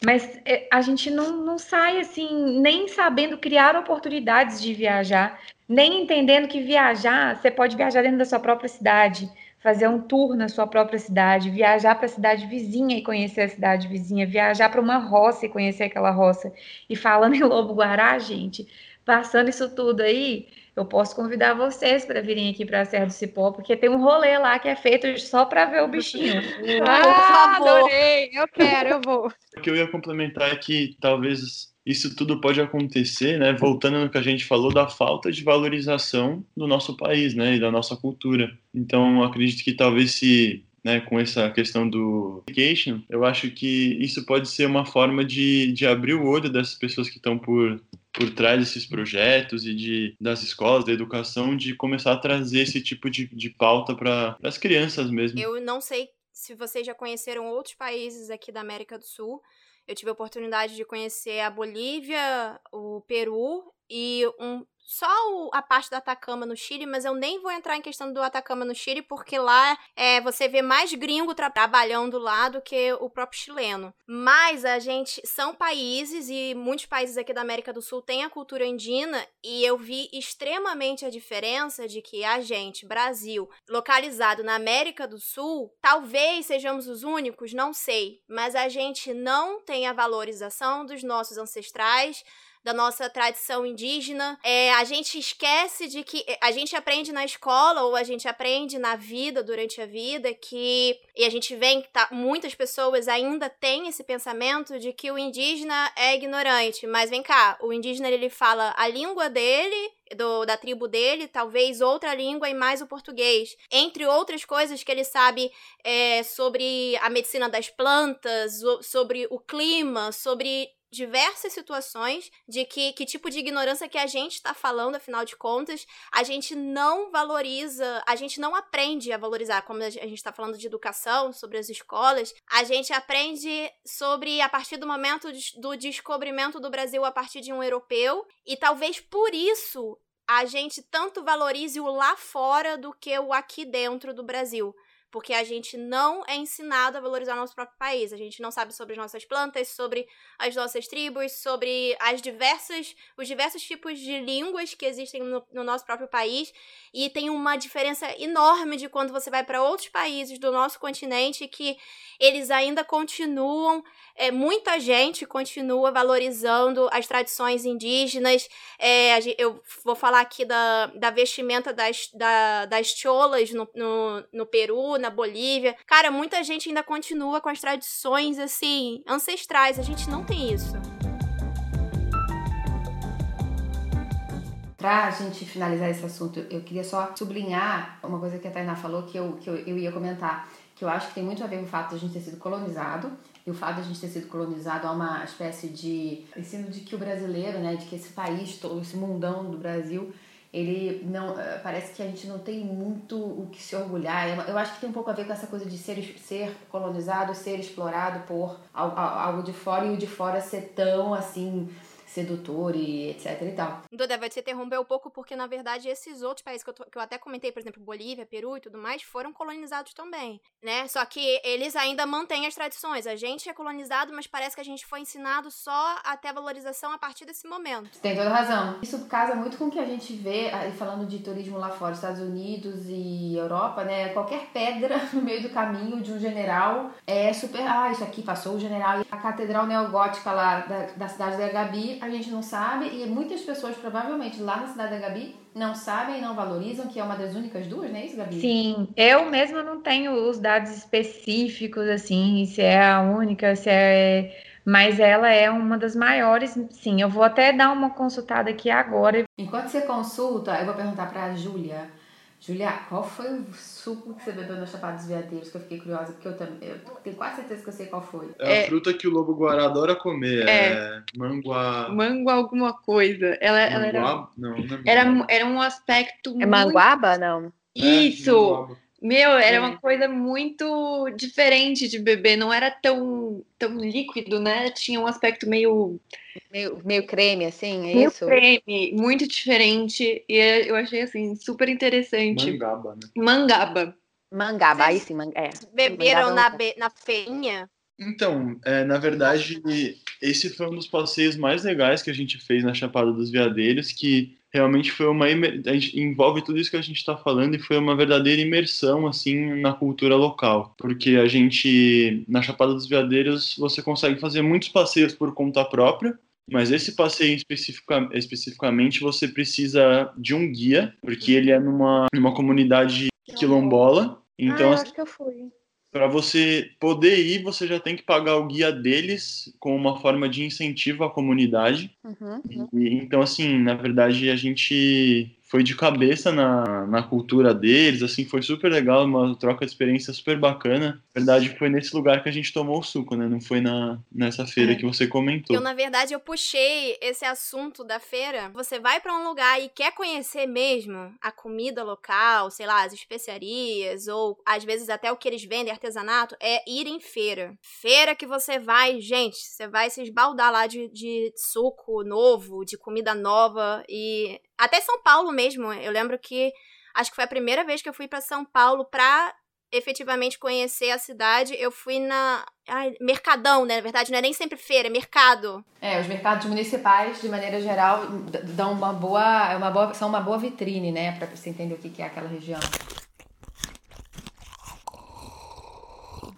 mas é, a gente não, não sai assim, nem sabendo criar oportunidades de viajar, nem entendendo que viajar, você pode viajar dentro da sua própria cidade fazer um tour na sua própria cidade, viajar para a cidade vizinha e conhecer a cidade vizinha, viajar para uma roça e conhecer aquela roça. E falando *laughs* em Lobo Guará, gente, passando isso tudo aí, eu posso convidar vocês para virem aqui para a Serra do Cipó, porque tem um rolê lá que é feito só para ver o bichinho. *laughs* ah, adorei! Eu quero, eu vou. O que eu ia complementar é que talvez isso tudo pode acontecer, né, voltando no que a gente falou da falta de valorização do nosso país, né, e da nossa cultura. Então, acredito que talvez se né, com essa questão do education, eu acho que isso pode ser uma forma de, de abrir o olho dessas pessoas que estão por, por trás desses projetos e de, das escolas, da educação, de começar a trazer esse tipo de, de pauta para as crianças mesmo. Eu não sei se vocês já conheceram outros países aqui da América do Sul, eu tive a oportunidade de conhecer a Bolívia, o Peru e um só o, a parte do Atacama no Chile, mas eu nem vou entrar em questão do Atacama no Chile, porque lá é, você vê mais gringo tra trabalhando lá do que o próprio chileno. Mas a gente. São países, e muitos países aqui da América do Sul têm a cultura indígena, e eu vi extremamente a diferença de que a gente, Brasil, localizado na América do Sul, talvez sejamos os únicos, não sei, mas a gente não tem a valorização dos nossos ancestrais da nossa tradição indígena. É, a gente esquece de que a gente aprende na escola ou a gente aprende na vida, durante a vida, que. E a gente vê que tá, muitas pessoas ainda têm esse pensamento de que o indígena é ignorante. Mas vem cá, o indígena ele fala a língua dele do, da tribo dele, talvez outra língua e mais o português. Entre outras coisas que ele sabe é, sobre a medicina das plantas, sobre o clima, sobre diversas situações de que, que tipo de ignorância que a gente está falando, afinal de contas, a gente não valoriza, a gente não aprende a valorizar, como a gente está falando de educação, sobre as escolas, a gente aprende sobre, a partir do momento do descobrimento do Brasil a partir de um europeu, e talvez por isso a gente tanto valorize o lá fora do que o aqui dentro do Brasil porque a gente não é ensinado a valorizar nosso próprio país. A gente não sabe sobre as nossas plantas, sobre as nossas tribos, sobre as diversas, os diversos tipos de línguas que existem no, no nosso próprio país. E tem uma diferença enorme de quando você vai para outros países do nosso continente que eles ainda continuam, é, muita gente continua valorizando as tradições indígenas. É, eu vou falar aqui da, da vestimenta das, da, das cholas no, no, no Peru, na Bolívia. Cara, muita gente ainda continua com as tradições, assim, ancestrais. A gente não tem isso. Para a gente finalizar esse assunto, eu queria só sublinhar uma coisa que a Tainá falou que eu, que eu, eu ia comentar, que eu acho que tem muito a ver com o fato de a gente ter sido colonizado, e o fato de a gente ter sido colonizado é uma espécie de ensino de que o brasileiro, né, de que esse país, todo esse mundão do Brasil, ele não eh, parece que a gente não tem muito o que se orgulhar. Eu acho que tem um pouco a ver com essa coisa de ser, ser colonizado, ser explorado por algo de fora e o de fora ser tão assim sedutor e etc e tal. Duda, vai te interromper um pouco porque, na verdade, esses outros países que eu, tô, que eu até comentei, por exemplo, Bolívia, Peru e tudo mais, foram colonizados também, né? Só que eles ainda mantêm as tradições. A gente é colonizado, mas parece que a gente foi ensinado só até a valorização a partir desse momento. Você tem toda razão. Isso casa muito com o que a gente vê, falando de turismo lá fora, Estados Unidos e Europa, né? Qualquer pedra *laughs* no meio do caminho de um general é super... Ah, isso aqui passou o general. A catedral neogótica lá da, da cidade da Gabi a gente não sabe e muitas pessoas provavelmente lá na cidade da Gabi não sabem e não valorizam, que é uma das únicas duas, não é isso, Gabi? Sim, eu mesma não tenho os dados específicos, assim, se é a única, se é. Mas ela é uma das maiores, sim. Eu vou até dar uma consultada aqui agora. Enquanto você consulta, eu vou perguntar para a Júlia. Julia, qual foi o suco que você bebeu na Chapada dos Veadeiros? Que eu fiquei curiosa, porque eu também. Eu tenho quase certeza que eu sei qual foi. É, é a fruta que o lobo guará adora comer. É, é manguá. Manguá alguma coisa. Ela, ela era. Não, não é era, era um aspecto. É muito... manguaba? Não. Isso! É, meu, era uma coisa muito diferente de beber, não era tão, tão líquido, né? Tinha um aspecto meio. Meio, meio creme, assim, é meio isso? creme, muito diferente. E eu achei, assim, super interessante. Mangaba, né? Mangaba. Mangaba, aí sim, é. Beberam na, be na feinha? Então, é, na verdade, esse foi um dos passeios mais legais que a gente fez na Chapada dos Veadeiros, que realmente foi uma a gente envolve tudo isso que a gente está falando e foi uma verdadeira imersão assim na cultura local. Porque a gente na Chapada dos Veadeiros você consegue fazer muitos passeios por conta própria mas esse passeio especifica, especificamente você precisa de um guia porque ele é numa numa comunidade quilombola. Então ah, acho que eu fui para você poder ir, você já tem que pagar o guia deles com uma forma de incentivo à comunidade. Uhum, uhum. E, então, assim, na verdade, a gente foi de cabeça na, na cultura deles, assim, foi super legal, uma troca de experiência super bacana. Na verdade, foi nesse lugar que a gente tomou o suco, né? Não foi na, nessa feira é. que você comentou. Eu, na verdade, eu puxei esse assunto da feira. Você vai para um lugar e quer conhecer mesmo a comida local, sei lá, as especiarias, ou às vezes até o que eles vendem, artesanato, é ir em feira. Feira que você vai, gente, você vai se esbaldar lá de, de suco novo, de comida nova e até São Paulo mesmo. Eu lembro que acho que foi a primeira vez que eu fui para São Paulo pra efetivamente conhecer a cidade. Eu fui na. Ai, mercadão, né? Na verdade, não é nem sempre feira, é mercado. É, os mercados municipais, de maneira geral, dão uma boa. É uma boa são uma boa vitrine, né? Pra você entender o que é aquela região.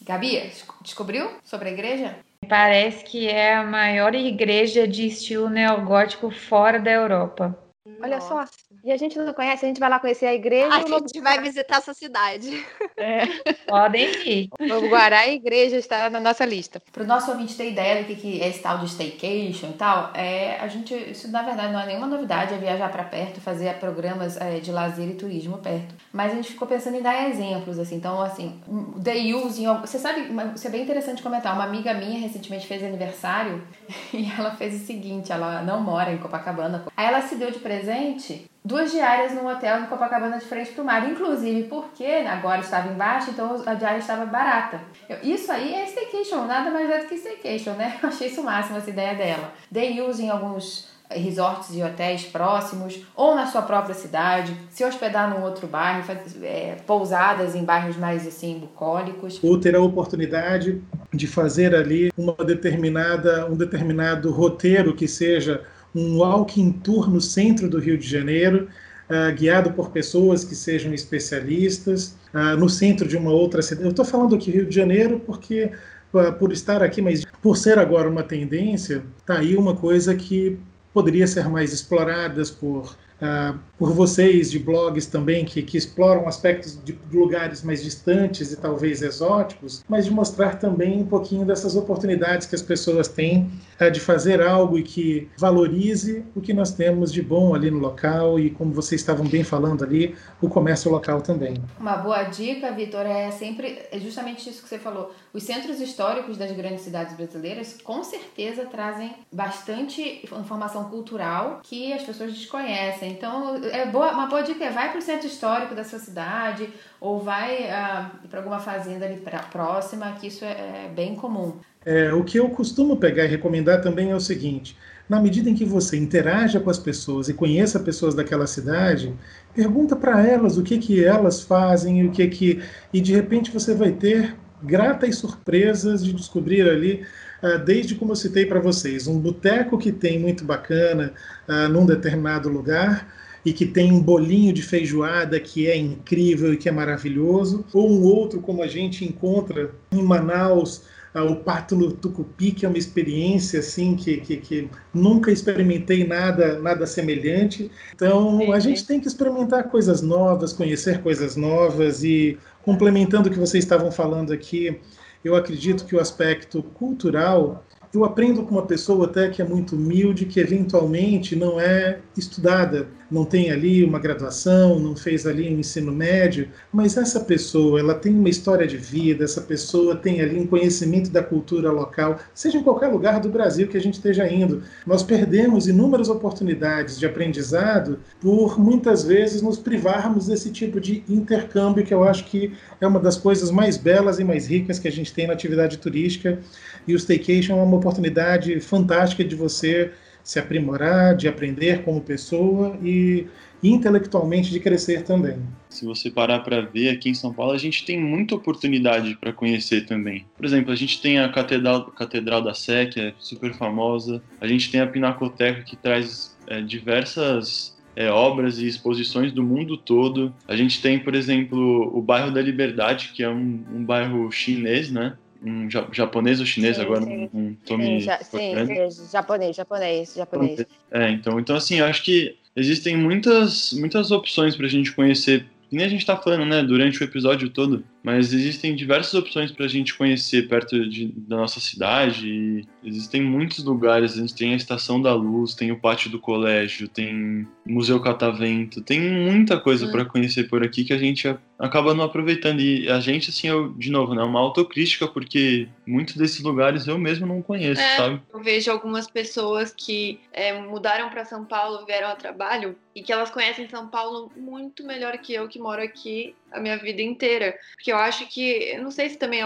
Gabi, descobriu sobre a igreja? Parece que é a maior igreja de estilo neogótico fora da Europa. Olha só. E a gente não conhece, a gente vai lá conhecer a igreja. A gente vai visitar essa cidade. É. *laughs* Podem ir. O Guará e a igreja está na nossa lista. Para o nosso ouvinte ter ideia do que é esse tal de staycation e tal, é, a gente, isso na verdade não é nenhuma novidade, é viajar para perto, fazer programas é, de lazer e turismo perto. Mas a gente ficou pensando em dar exemplos, assim. Então, assim, day use, você sabe, isso é bem interessante comentar. Uma amiga minha recentemente fez aniversário *laughs* e ela fez o seguinte, ela não mora em Copacabana. Aí ela se deu de presente presente duas diárias num hotel em Copacabana de frente para o mar, inclusive porque agora estava embaixo, então a diária estava barata. Eu, isso aí é staycation, nada mais é do que staycation, né? *laughs* Eu achei isso o máximo essa ideia dela. Day use em alguns resorts e hotéis próximos ou na sua própria cidade, se hospedar num outro bairro, fazer, é, pousadas em bairros mais assim bucólicos. Ou ter a oportunidade de fazer ali uma determinada um determinado roteiro que seja um walking tour no centro do Rio de Janeiro, uh, guiado por pessoas que sejam especialistas, uh, no centro de uma outra cidade. Eu estou falando aqui Rio de Janeiro porque, uh, por estar aqui, mas por ser agora uma tendência, está aí uma coisa que poderia ser mais explorada por Uh, por vocês de blogs também que, que exploram aspectos de lugares mais distantes e talvez exóticos, mas de mostrar também um pouquinho dessas oportunidades que as pessoas têm uh, de fazer algo e que valorize o que nós temos de bom ali no local e, como vocês estavam bem falando ali, o comércio local também. Uma boa dica, Vitor, é sempre é justamente isso que você falou. Os centros históricos das grandes cidades brasileiras com certeza trazem bastante informação cultural que as pessoas desconhecem então, é boa, uma boa dica é vai para o centro histórico da sua cidade ou vai ah, para alguma fazenda ali pra, próxima, que isso é, é bem comum. É, o que eu costumo pegar e recomendar também é o seguinte: na medida em que você interaja com as pessoas e conheça pessoas daquela cidade, pergunta para elas o que que elas fazem, o que que e de repente você vai ter gratas surpresas de descobrir ali desde como eu citei para vocês, um boteco que tem muito bacana uh, num determinado lugar e que tem um bolinho de feijoada que é incrível e que é maravilhoso, ou um outro como a gente encontra em Manaus, uh, o pato no tucupi, que é uma experiência assim que, que, que nunca experimentei nada nada semelhante. Então a gente tem que experimentar coisas novas, conhecer coisas novas e complementando o que vocês estavam falando aqui eu acredito que o aspecto cultural, eu aprendo com uma pessoa até que é muito humilde, que eventualmente não é estudada, não tem ali uma graduação, não fez ali um ensino médio, mas essa pessoa, ela tem uma história de vida, essa pessoa tem ali um conhecimento da cultura local, seja em qualquer lugar do Brasil que a gente esteja indo. Nós perdemos inúmeras oportunidades de aprendizado por muitas vezes nos privarmos desse tipo de intercâmbio que eu acho que é uma das coisas mais belas e mais ricas que a gente tem na atividade turística. E o staycation é uma oportunidade fantástica de você se aprimorar, de aprender como pessoa e intelectualmente de crescer também. Se você parar para ver aqui em São Paulo, a gente tem muita oportunidade para conhecer também. Por exemplo, a gente tem a Catedral, Catedral da Sé, que é super famosa. A gente tem a Pinacoteca, que traz é, diversas é, obras e exposições do mundo todo. A gente tem, por exemplo, o bairro da Liberdade, que é um, um bairro chinês, né? Um japonês ou chinês, sim, agora sim. não me. Sim, sim, japonês, japonês, japonês. É, então, então assim, eu acho que existem muitas, muitas opções para a gente conhecer que nem a gente está falando, né, durante o episódio todo, mas existem diversas opções para a gente conhecer perto de, da nossa cidade. existem muitos lugares. A gente tem a Estação da Luz, tem o Pátio do Colégio, tem o Museu Catavento, tem muita coisa hum. para conhecer por aqui que a gente acaba não aproveitando. E a gente, assim, eu, de novo, né, uma autocrítica, porque muitos desses lugares eu mesmo não conheço, é, sabe? Eu vejo algumas pessoas que é, mudaram para São Paulo, vieram a trabalho e que elas conhecem São Paulo muito melhor que eu que moro aqui a minha vida inteira. Porque eu acho que, não sei se também é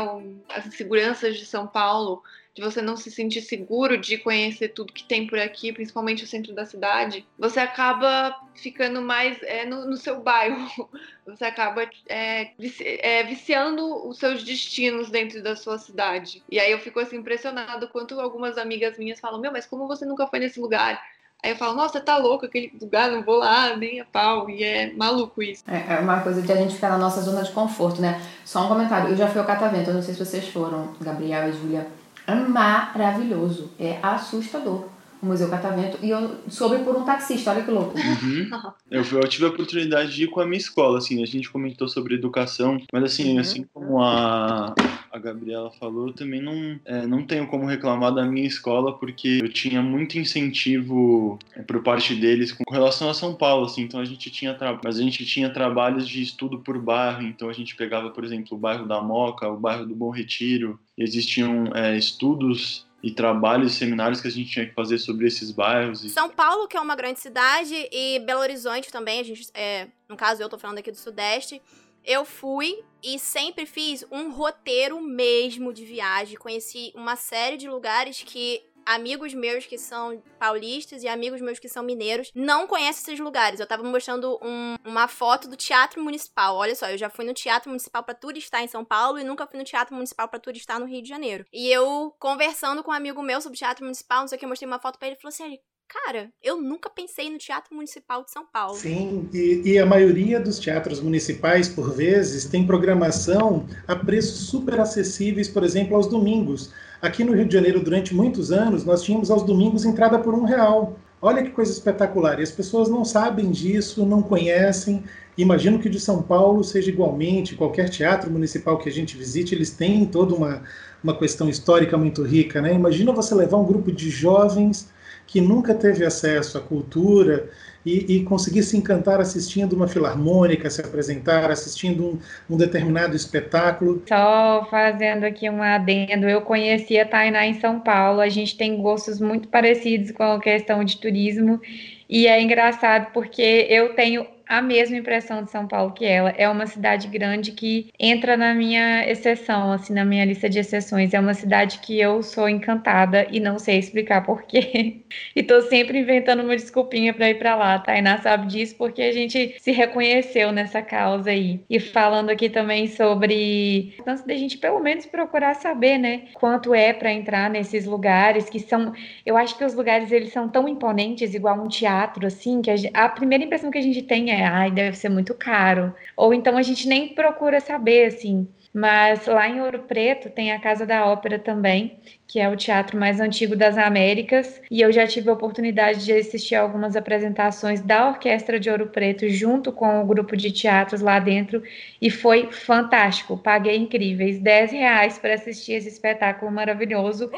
as inseguranças de São Paulo, de você não se sentir seguro de conhecer tudo que tem por aqui, principalmente o centro da cidade, você acaba ficando mais é, no, no, seu bairro, *laughs* você acaba é, vici, é, viciando os seus destinos dentro da sua cidade. E aí eu fico assim impressionado quanto algumas amigas minhas falam: Meu, mas como você nunca foi nesse lugar? Aí eu falo, nossa, tá louco aquele lugar, não vou lá, nem a pau. E é maluco isso. É, é uma coisa de a gente ficar na nossa zona de conforto, né? Só um comentário. Eu já fui ao Catavento, eu não sei se vocês foram, Gabriel e Júlia. É maravilhoso. É assustador o Museu Catavento e eu soube por um taxista, olha que louco. Uhum. *laughs* Eu, eu, tive a oportunidade de ir com a minha escola, assim, a gente comentou sobre educação, mas assim, uhum. assim como a, a Gabriela falou, eu também não, é, não tenho como reclamar da minha escola, porque eu tinha muito incentivo é, por parte deles com relação a São Paulo, assim, então a gente tinha, mas a gente tinha trabalhos de estudo por bairro, então a gente pegava, por exemplo, o bairro da Moca, o bairro do Bom Retiro, existiam é, estudos e trabalhos, seminários que a gente tinha que fazer sobre esses bairros. E... São Paulo, que é uma grande cidade, e Belo Horizonte também, a gente, é, no caso eu tô falando aqui do Sudeste, eu fui e sempre fiz um roteiro mesmo de viagem, conheci uma série de lugares que amigos meus que são paulistas e amigos meus que são mineiros não conhecem esses lugares. Eu tava mostrando um, uma foto do Teatro Municipal. Olha só, eu já fui no Teatro Municipal para turistar em São Paulo e nunca fui no Teatro Municipal para turistar no Rio de Janeiro. E eu conversando com um amigo meu sobre Teatro Municipal, não sei o que, eu mostrei uma foto para ele e falou assim: cara, eu nunca pensei no Teatro Municipal de São Paulo. Sim, e, e, a maioria dos teatros municipais, por vezes, tem programação a preços super acessíveis, por exemplo, aos domingos. Aqui no Rio de Janeiro, durante muitos anos, nós tínhamos aos domingos entrada por um real. Olha que coisa espetacular. E as pessoas não sabem disso, não conhecem. Imagino que de São Paulo seja igualmente. Qualquer teatro municipal que a gente visite, eles têm toda uma, uma questão histórica muito rica. Né? Imagina você levar um grupo de jovens que nunca teve acesso à cultura e, e conseguir se encantar assistindo uma filarmônica se apresentar, assistindo um, um, determinado espetáculo. Só fazendo aqui um adendo, eu conheci a Tainá em São Paulo, a gente tem gostos muito parecidos com a questão de turismo, e é engraçado porque eu tenho a mesma impressão de São Paulo que ela. É uma cidade grande que entra na minha exceção, assim, na minha lista de exceções. É uma cidade que eu sou encantada e não sei explicar porquê. *laughs* e tô sempre inventando uma desculpinha para ir para lá. A Tainá sabe disso porque a gente se reconheceu nessa causa aí. E falando aqui também sobre a importância da gente pelo menos procurar saber, né, quanto é para entrar nesses lugares que são, eu acho que os lugares eles são tão imponentes igual um teatro assim, que a, a primeira impressão que a gente tem é ai, deve ser muito caro. Ou então a gente nem procura saber, assim. Mas lá em Ouro Preto tem a Casa da Ópera também, que é o teatro mais antigo das Américas, e eu já tive a oportunidade de assistir algumas apresentações da Orquestra de Ouro Preto junto com o grupo de teatros lá dentro, e foi fantástico. Paguei incríveis 10 reais para assistir esse espetáculo maravilhoso.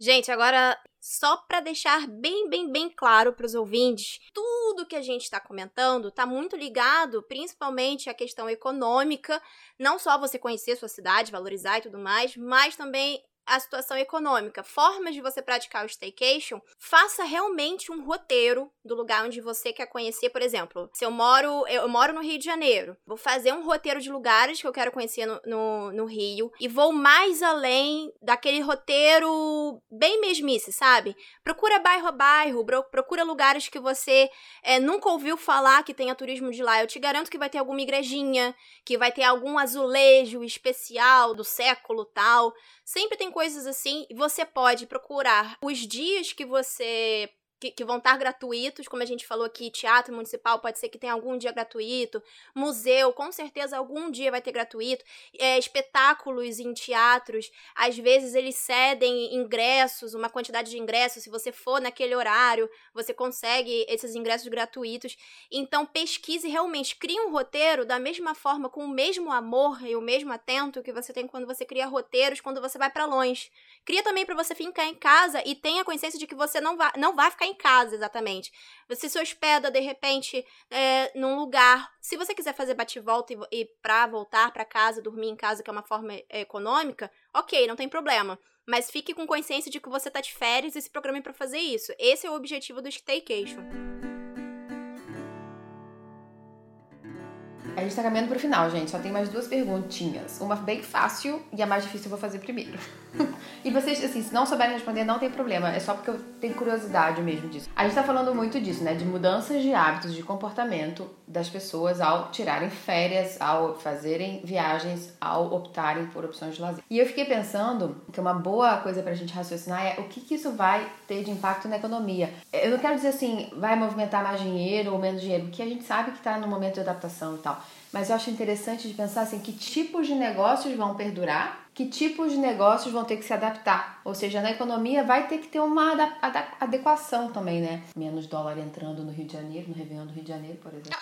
Gente, agora só para deixar bem, bem, bem claro para os ouvintes, tudo que a gente está comentando está muito ligado, principalmente à questão econômica, não só você conhecer sua cidade, valorizar e tudo mais, mas também a situação econômica, formas de você praticar o staycation, faça realmente um roteiro do lugar onde você quer conhecer, por exemplo, se eu moro, eu moro no Rio de Janeiro, vou fazer um roteiro de lugares que eu quero conhecer no, no, no Rio e vou mais além daquele roteiro bem mesmice, sabe? Procura bairro a bairro, procura lugares que você é, nunca ouviu falar que tenha turismo de lá. Eu te garanto que vai ter alguma igrejinha, que vai ter algum azulejo especial do século tal. Sempre tem coisas assim. Você pode procurar os dias que você que, que, vão estar gratuitos, como a gente falou aqui, teatro municipal pode ser que tenha algum dia gratuito, museu, com certeza algum dia vai ter gratuito, é, espetáculos em teatros, às vezes eles cedem ingressos, uma quantidade de ingressos, se você for naquele horário, você consegue esses ingressos gratuitos. Então pesquise realmente, crie um roteiro da mesma forma, com o mesmo amor e o mesmo atento que você tem quando você cria roteiros, quando você vai para longe. Cria também para você ficar em casa e tenha consciência de que você não vai, não vai ficar em casa, exatamente. Você se hospeda, de repente, é, num lugar. Se você quiser fazer bate-volta e, e para voltar para casa, dormir em casa, que é uma forma é, econômica, ok, não tem problema. Mas fique com consciência de que você tá de férias e se programe para fazer isso. Esse é o objetivo do staycation. A gente tá caminhando pro final, gente. Só tem mais duas perguntinhas. Uma bem fácil e a mais difícil eu vou fazer primeiro. *laughs* e vocês, assim, se não souberem responder, não tem problema. É só porque eu tenho curiosidade mesmo disso. A gente tá falando muito disso, né? De mudanças de hábitos, de comportamento das pessoas ao tirarem férias, ao fazerem viagens, ao optarem por opções de lazer. E eu fiquei pensando que uma boa coisa pra gente raciocinar é o que, que isso vai ter de impacto na economia. Eu não quero dizer assim, vai movimentar mais dinheiro ou menos dinheiro, porque a gente sabe que tá no momento de adaptação e tal mas eu acho interessante de pensar assim, que tipos de negócios vão perdurar, que tipos de negócios vão ter que se adaptar. Ou seja, na economia vai ter que ter uma adequação também, né? Menos dólar entrando no Rio de Janeiro, no Réveillon do Rio de Janeiro, por exemplo.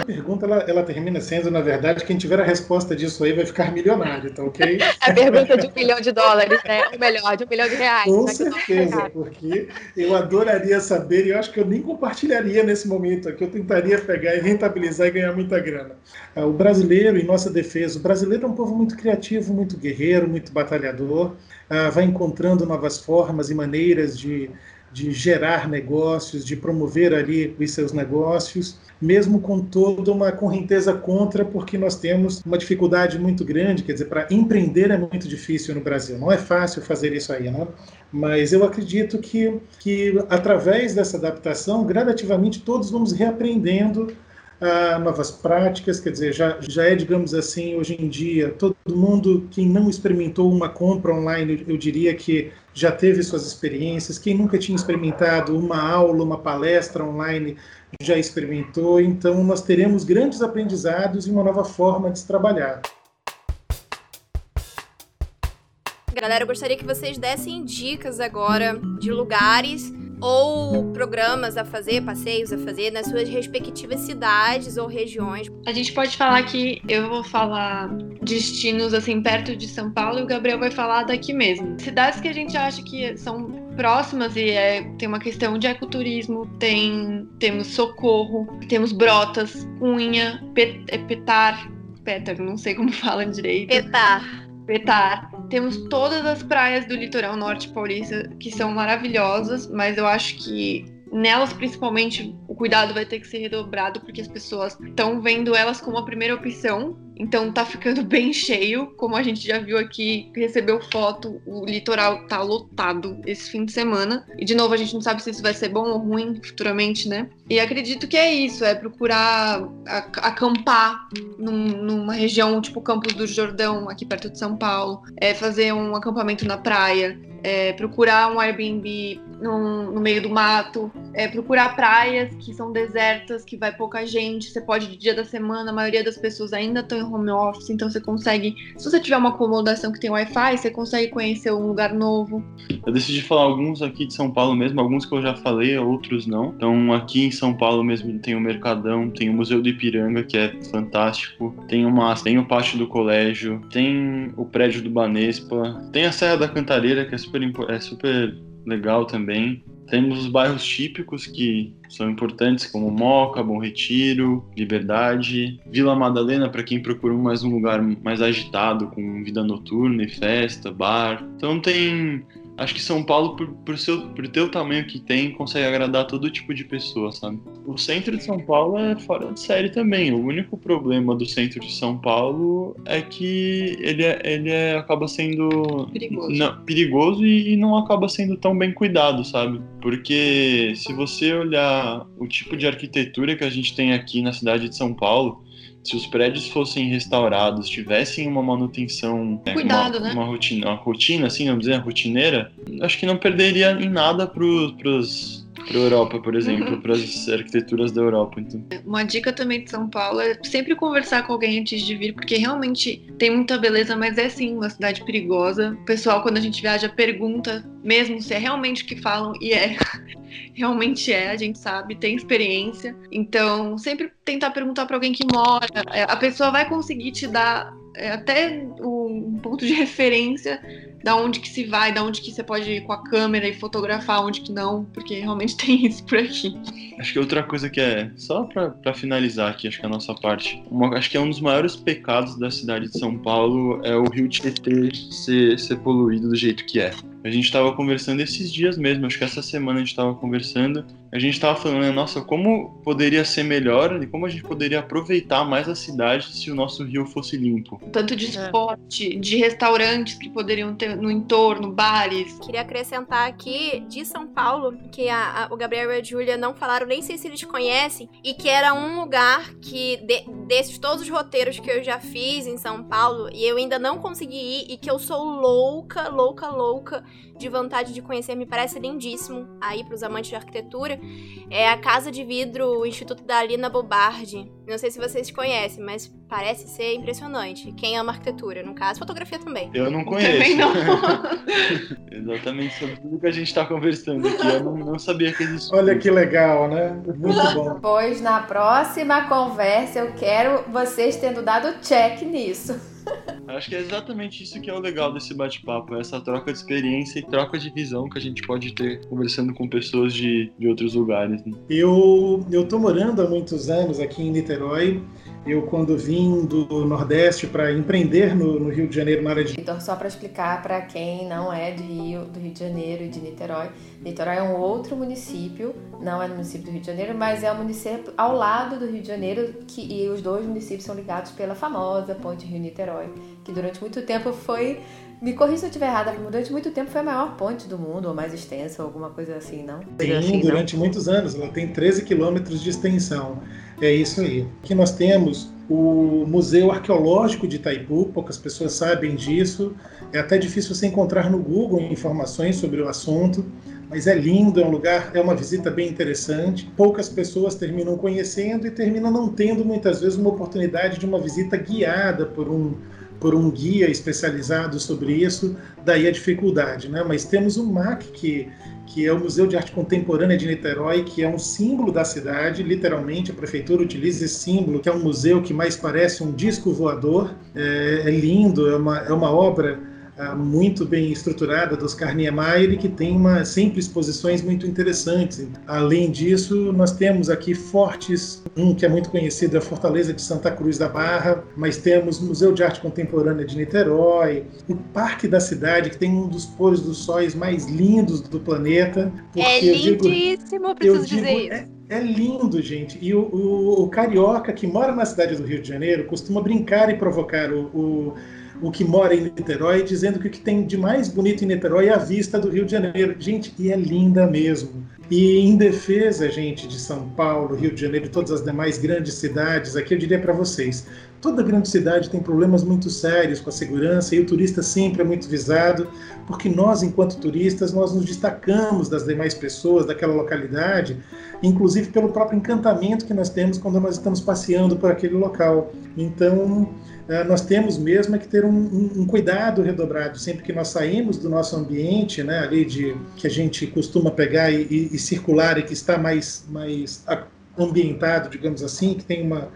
A pergunta ela, ela, termina sendo, na verdade, quem tiver a resposta disso aí vai ficar milionário, tá ok? a pergunta de um milhão de dólares, né? Ou melhor, de um milhão de reais. Com certeza, porque eu adoraria saber e eu acho que eu nem compartilharia nesse momento aqui. Eu tentaria pegar e rentabilizar e ganhar muita grana. Ah, o brasileiro, em nossa defesa, o brasileiro é um povo muito criativo, muito guerreiro, muito batalhador, ah, vai encontrando novas formas e maneiras de de gerar negócios, de promover ali os seus negócios, mesmo com toda uma correnteza contra, porque nós temos uma dificuldade muito grande, quer dizer, para empreender é muito difícil no Brasil, não é fácil fazer isso aí, né? Mas eu acredito que, que através dessa adaptação, gradativamente todos vamos reaprendendo a novas práticas, quer dizer, já, já é, digamos assim, hoje em dia, todo mundo, quem não experimentou uma compra online, eu diria que já teve suas experiências, quem nunca tinha experimentado uma aula, uma palestra online, já experimentou, então nós teremos grandes aprendizados e uma nova forma de se trabalhar. Galera, eu gostaria que vocês dessem dicas agora de lugares ou programas a fazer, passeios a fazer nas suas respectivas cidades ou regiões. A gente pode falar que eu vou falar destinos assim perto de São Paulo e o Gabriel vai falar daqui mesmo. Cidades que a gente acha que são próximas e é, tem uma questão de ecoturismo, tem temos Socorro, temos Brotas, Cunha, Pet, é Petar, Petar, não sei como *laughs* fala direito. Petar. Petar. Temos todas as praias do litoral norte paulista que são maravilhosas, mas eu acho que nelas principalmente o cuidado vai ter que ser redobrado porque as pessoas estão vendo elas como a primeira opção então tá ficando *laughs* bem cheio, como a gente já viu aqui, recebeu foto, o litoral tá lotado esse fim de semana. E de novo, a gente não sabe se isso vai ser bom ou ruim futuramente, né? E acredito que é isso, é procurar acampar num, numa região tipo Campos do Jordão, aqui perto de São Paulo, é fazer um acampamento na praia, é, procurar um Airbnb no, no meio do mato, é, procurar praias que são desertas, que vai pouca gente. Você pode de dia da semana, a maioria das pessoas ainda estão em home office, então você consegue. Se você tiver uma acomodação que tem Wi-Fi, você consegue conhecer um lugar novo. Eu decidi falar alguns aqui de São Paulo mesmo, alguns que eu já falei, outros não. Então aqui em São Paulo mesmo tem o Mercadão, tem o Museu do Ipiranga, que é fantástico, tem o MAS, tem o Pátio do Colégio, tem o prédio do Banespa, tem a Serra da Cantareira, que é super, é super legal também. Temos os bairros típicos que são importantes, como Moca, Bom Retiro, Liberdade, Vila Madalena, para quem procura mais um lugar mais agitado, com vida noturna e festa, bar. Então tem acho que São Paulo, por, por, seu, por ter o tamanho que tem, consegue agradar todo tipo de pessoa, sabe? O centro de São Paulo é fora de série também. O único problema do centro de São Paulo é que ele, é, ele é, acaba sendo Perigoso. não, perigoso e, e não acaba sendo tão bem cuidado, sabe? Porque se você olhar o tipo de arquitetura que a gente tem aqui na cidade de São Paulo, se os prédios fossem restaurados, tivessem uma manutenção, né, Cuidado, uma, né? uma rotina, uma rotina, assim, vamos dizer, rotineira, acho que não perderia em nada pros, pros, pra Europa, por exemplo, *laughs* Uhum. para as arquiteturas da Europa. Então, Uma dica também de São Paulo é sempre conversar com alguém antes de vir, porque realmente tem muita beleza, mas é sim uma cidade perigosa. O pessoal, quando a gente viaja, pergunta mesmo se é realmente o que falam, e é. Realmente é, a gente sabe, tem experiência. Então, sempre tentar perguntar para alguém que mora. É, A pessoa vai conseguir te dar é, até um ponto de *laughs* referência da onde que se vai, da onde que você pode ir com a câmera e fotografar, onde que não, porque realmente *laughs* tem isso por aqui. acho que outra coisa que é, só para finalizar aqui, acho que a nossa parte, uma- acho que é um dos maiores pecados da cidade de São Paulo é o rio Tietê ser, ser poluído do jeito que é. A gente estava conversando esses dias mesmo, acho que essa semana a gente estava conversando, a gente estava falando, né, nossa, como poderia ser melhor e como a gente poderia aproveitar mais a cidade se o nosso rio fosse limpo. tanto de esporte, de restaurantes que poderiam ter no entorno, bares. Queria acrescentar aqui de São Paulo, que a- a- o Gabriel e a Júlia não falaram, nem sei se eles conhecem, e que era um lugar que, de- desses todos os roteiros que eu já fiz em São Paulo, e eu ainda não consegui ir, e que eu sou louca, louca, louca de vontade de conhecer, me parece lindíssimo aí pros amantes de arquitetura, é a Casa de Vidro, o Instituto da Alina Bobardi. Não sei se vocês conhecem, mas parece ser impressionante. Quem ama arquitetura, no caso, fotografia também. Eu não conheço. Também não. *laughs* Exatamente sobre tudo que a gente está conversando aqui. Eu não, não sabia que existia. Olha que legal, né? Muito bom. *laughs* Pois na próxima conversa eu quero vocês tendo dado check nisso. *laughs* Acho que é exatamente isso que é o legal desse bate-papo, é essa troca de experiência e troca de visão que a gente pode ter conversando com pessoas de, de outros lugares. né? Eu eu tô morando há muitos anos aqui em Niterói. Eu quando vim do Nordeste para empreender no, no Rio de Janeiro na área de Então, só para explicar para quem não é de Rio, do Rio de Janeiro e de Niterói, Niterói é um outro município, não é no município do Rio de Janeiro, mas é um município ao lado do Rio de Janeiro, que, e os dois municípios são ligados pela famosa Ponte Rio-Niterói, que durante muito tempo foi, me corrija se eu estiver errada, durante muito tempo foi a maior ponte do mundo, ou mais extensa, ou alguma coisa assim, não? Sim, assim, não? durante muitos anos. Ela tem 13 quilômetros de extensão. É isso aí. Aqui nós temos o Museu Arqueológico de Itaipu, poucas pessoas sabem disso. É até difícil você encontrar no Google informações sobre o assunto, mas é lindo, é um lugar, é uma visita bem interessante. Poucas pessoas terminam conhecendo e terminam não tendo muitas vezes uma oportunidade de uma visita guiada por um por um guia especializado sobre isso, daí a dificuldade, né? Mas temos o MAC que que é o Museu de Arte Contemporânea de Niterói, que é um símbolo da cidade, literalmente, a prefeitura utiliza esse símbolo, que é um museu que mais parece um disco voador, é, é lindo, é uma, é uma obra muito bem estruturada do Oscar Niemeyer e que tem uma, sempre exposições muito interessantes. Além disso, nós temos aqui fortes, um que é muito conhecido é a Fortaleza de Santa Cruz da Barra, mas temos o Museu de Arte Contemporânea de Niterói, o Parque da Cidade, que tem um dos pôres do sóis mais lindos do planeta. É eu digo- lindíssimo, eu eu preciso digo, dizer isso. é, é lindo, gente. E o, o- o carioca que mora na cidade do Rio de Janeiro costuma brincar e provocar o, o, o que mora em Niterói, dizendo que o que tem de mais bonito em Niterói é a vista do Rio de Janeiro. Gente, e é linda mesmo. E em defesa, gente, de São Paulo, Rio de Janeiro e todas as demais grandes cidades, aqui eu diria para vocês: toda grande cidade tem problemas muito sérios com a segurança e o turista sempre é muito visado, porque nós, enquanto turistas, nós nos destacamos das demais pessoas daquela localidade, inclusive pelo próprio encantamento que nós temos quando nós estamos passeando por aquele local. Então, é, nós temos mesmo é que ter um, um, um, cuidado redobrado sempre que nós saímos do nosso ambiente, né, ali de que a gente costuma pegar e, e, e circular e que está mais, mais ambientado, digamos assim, que tem uma,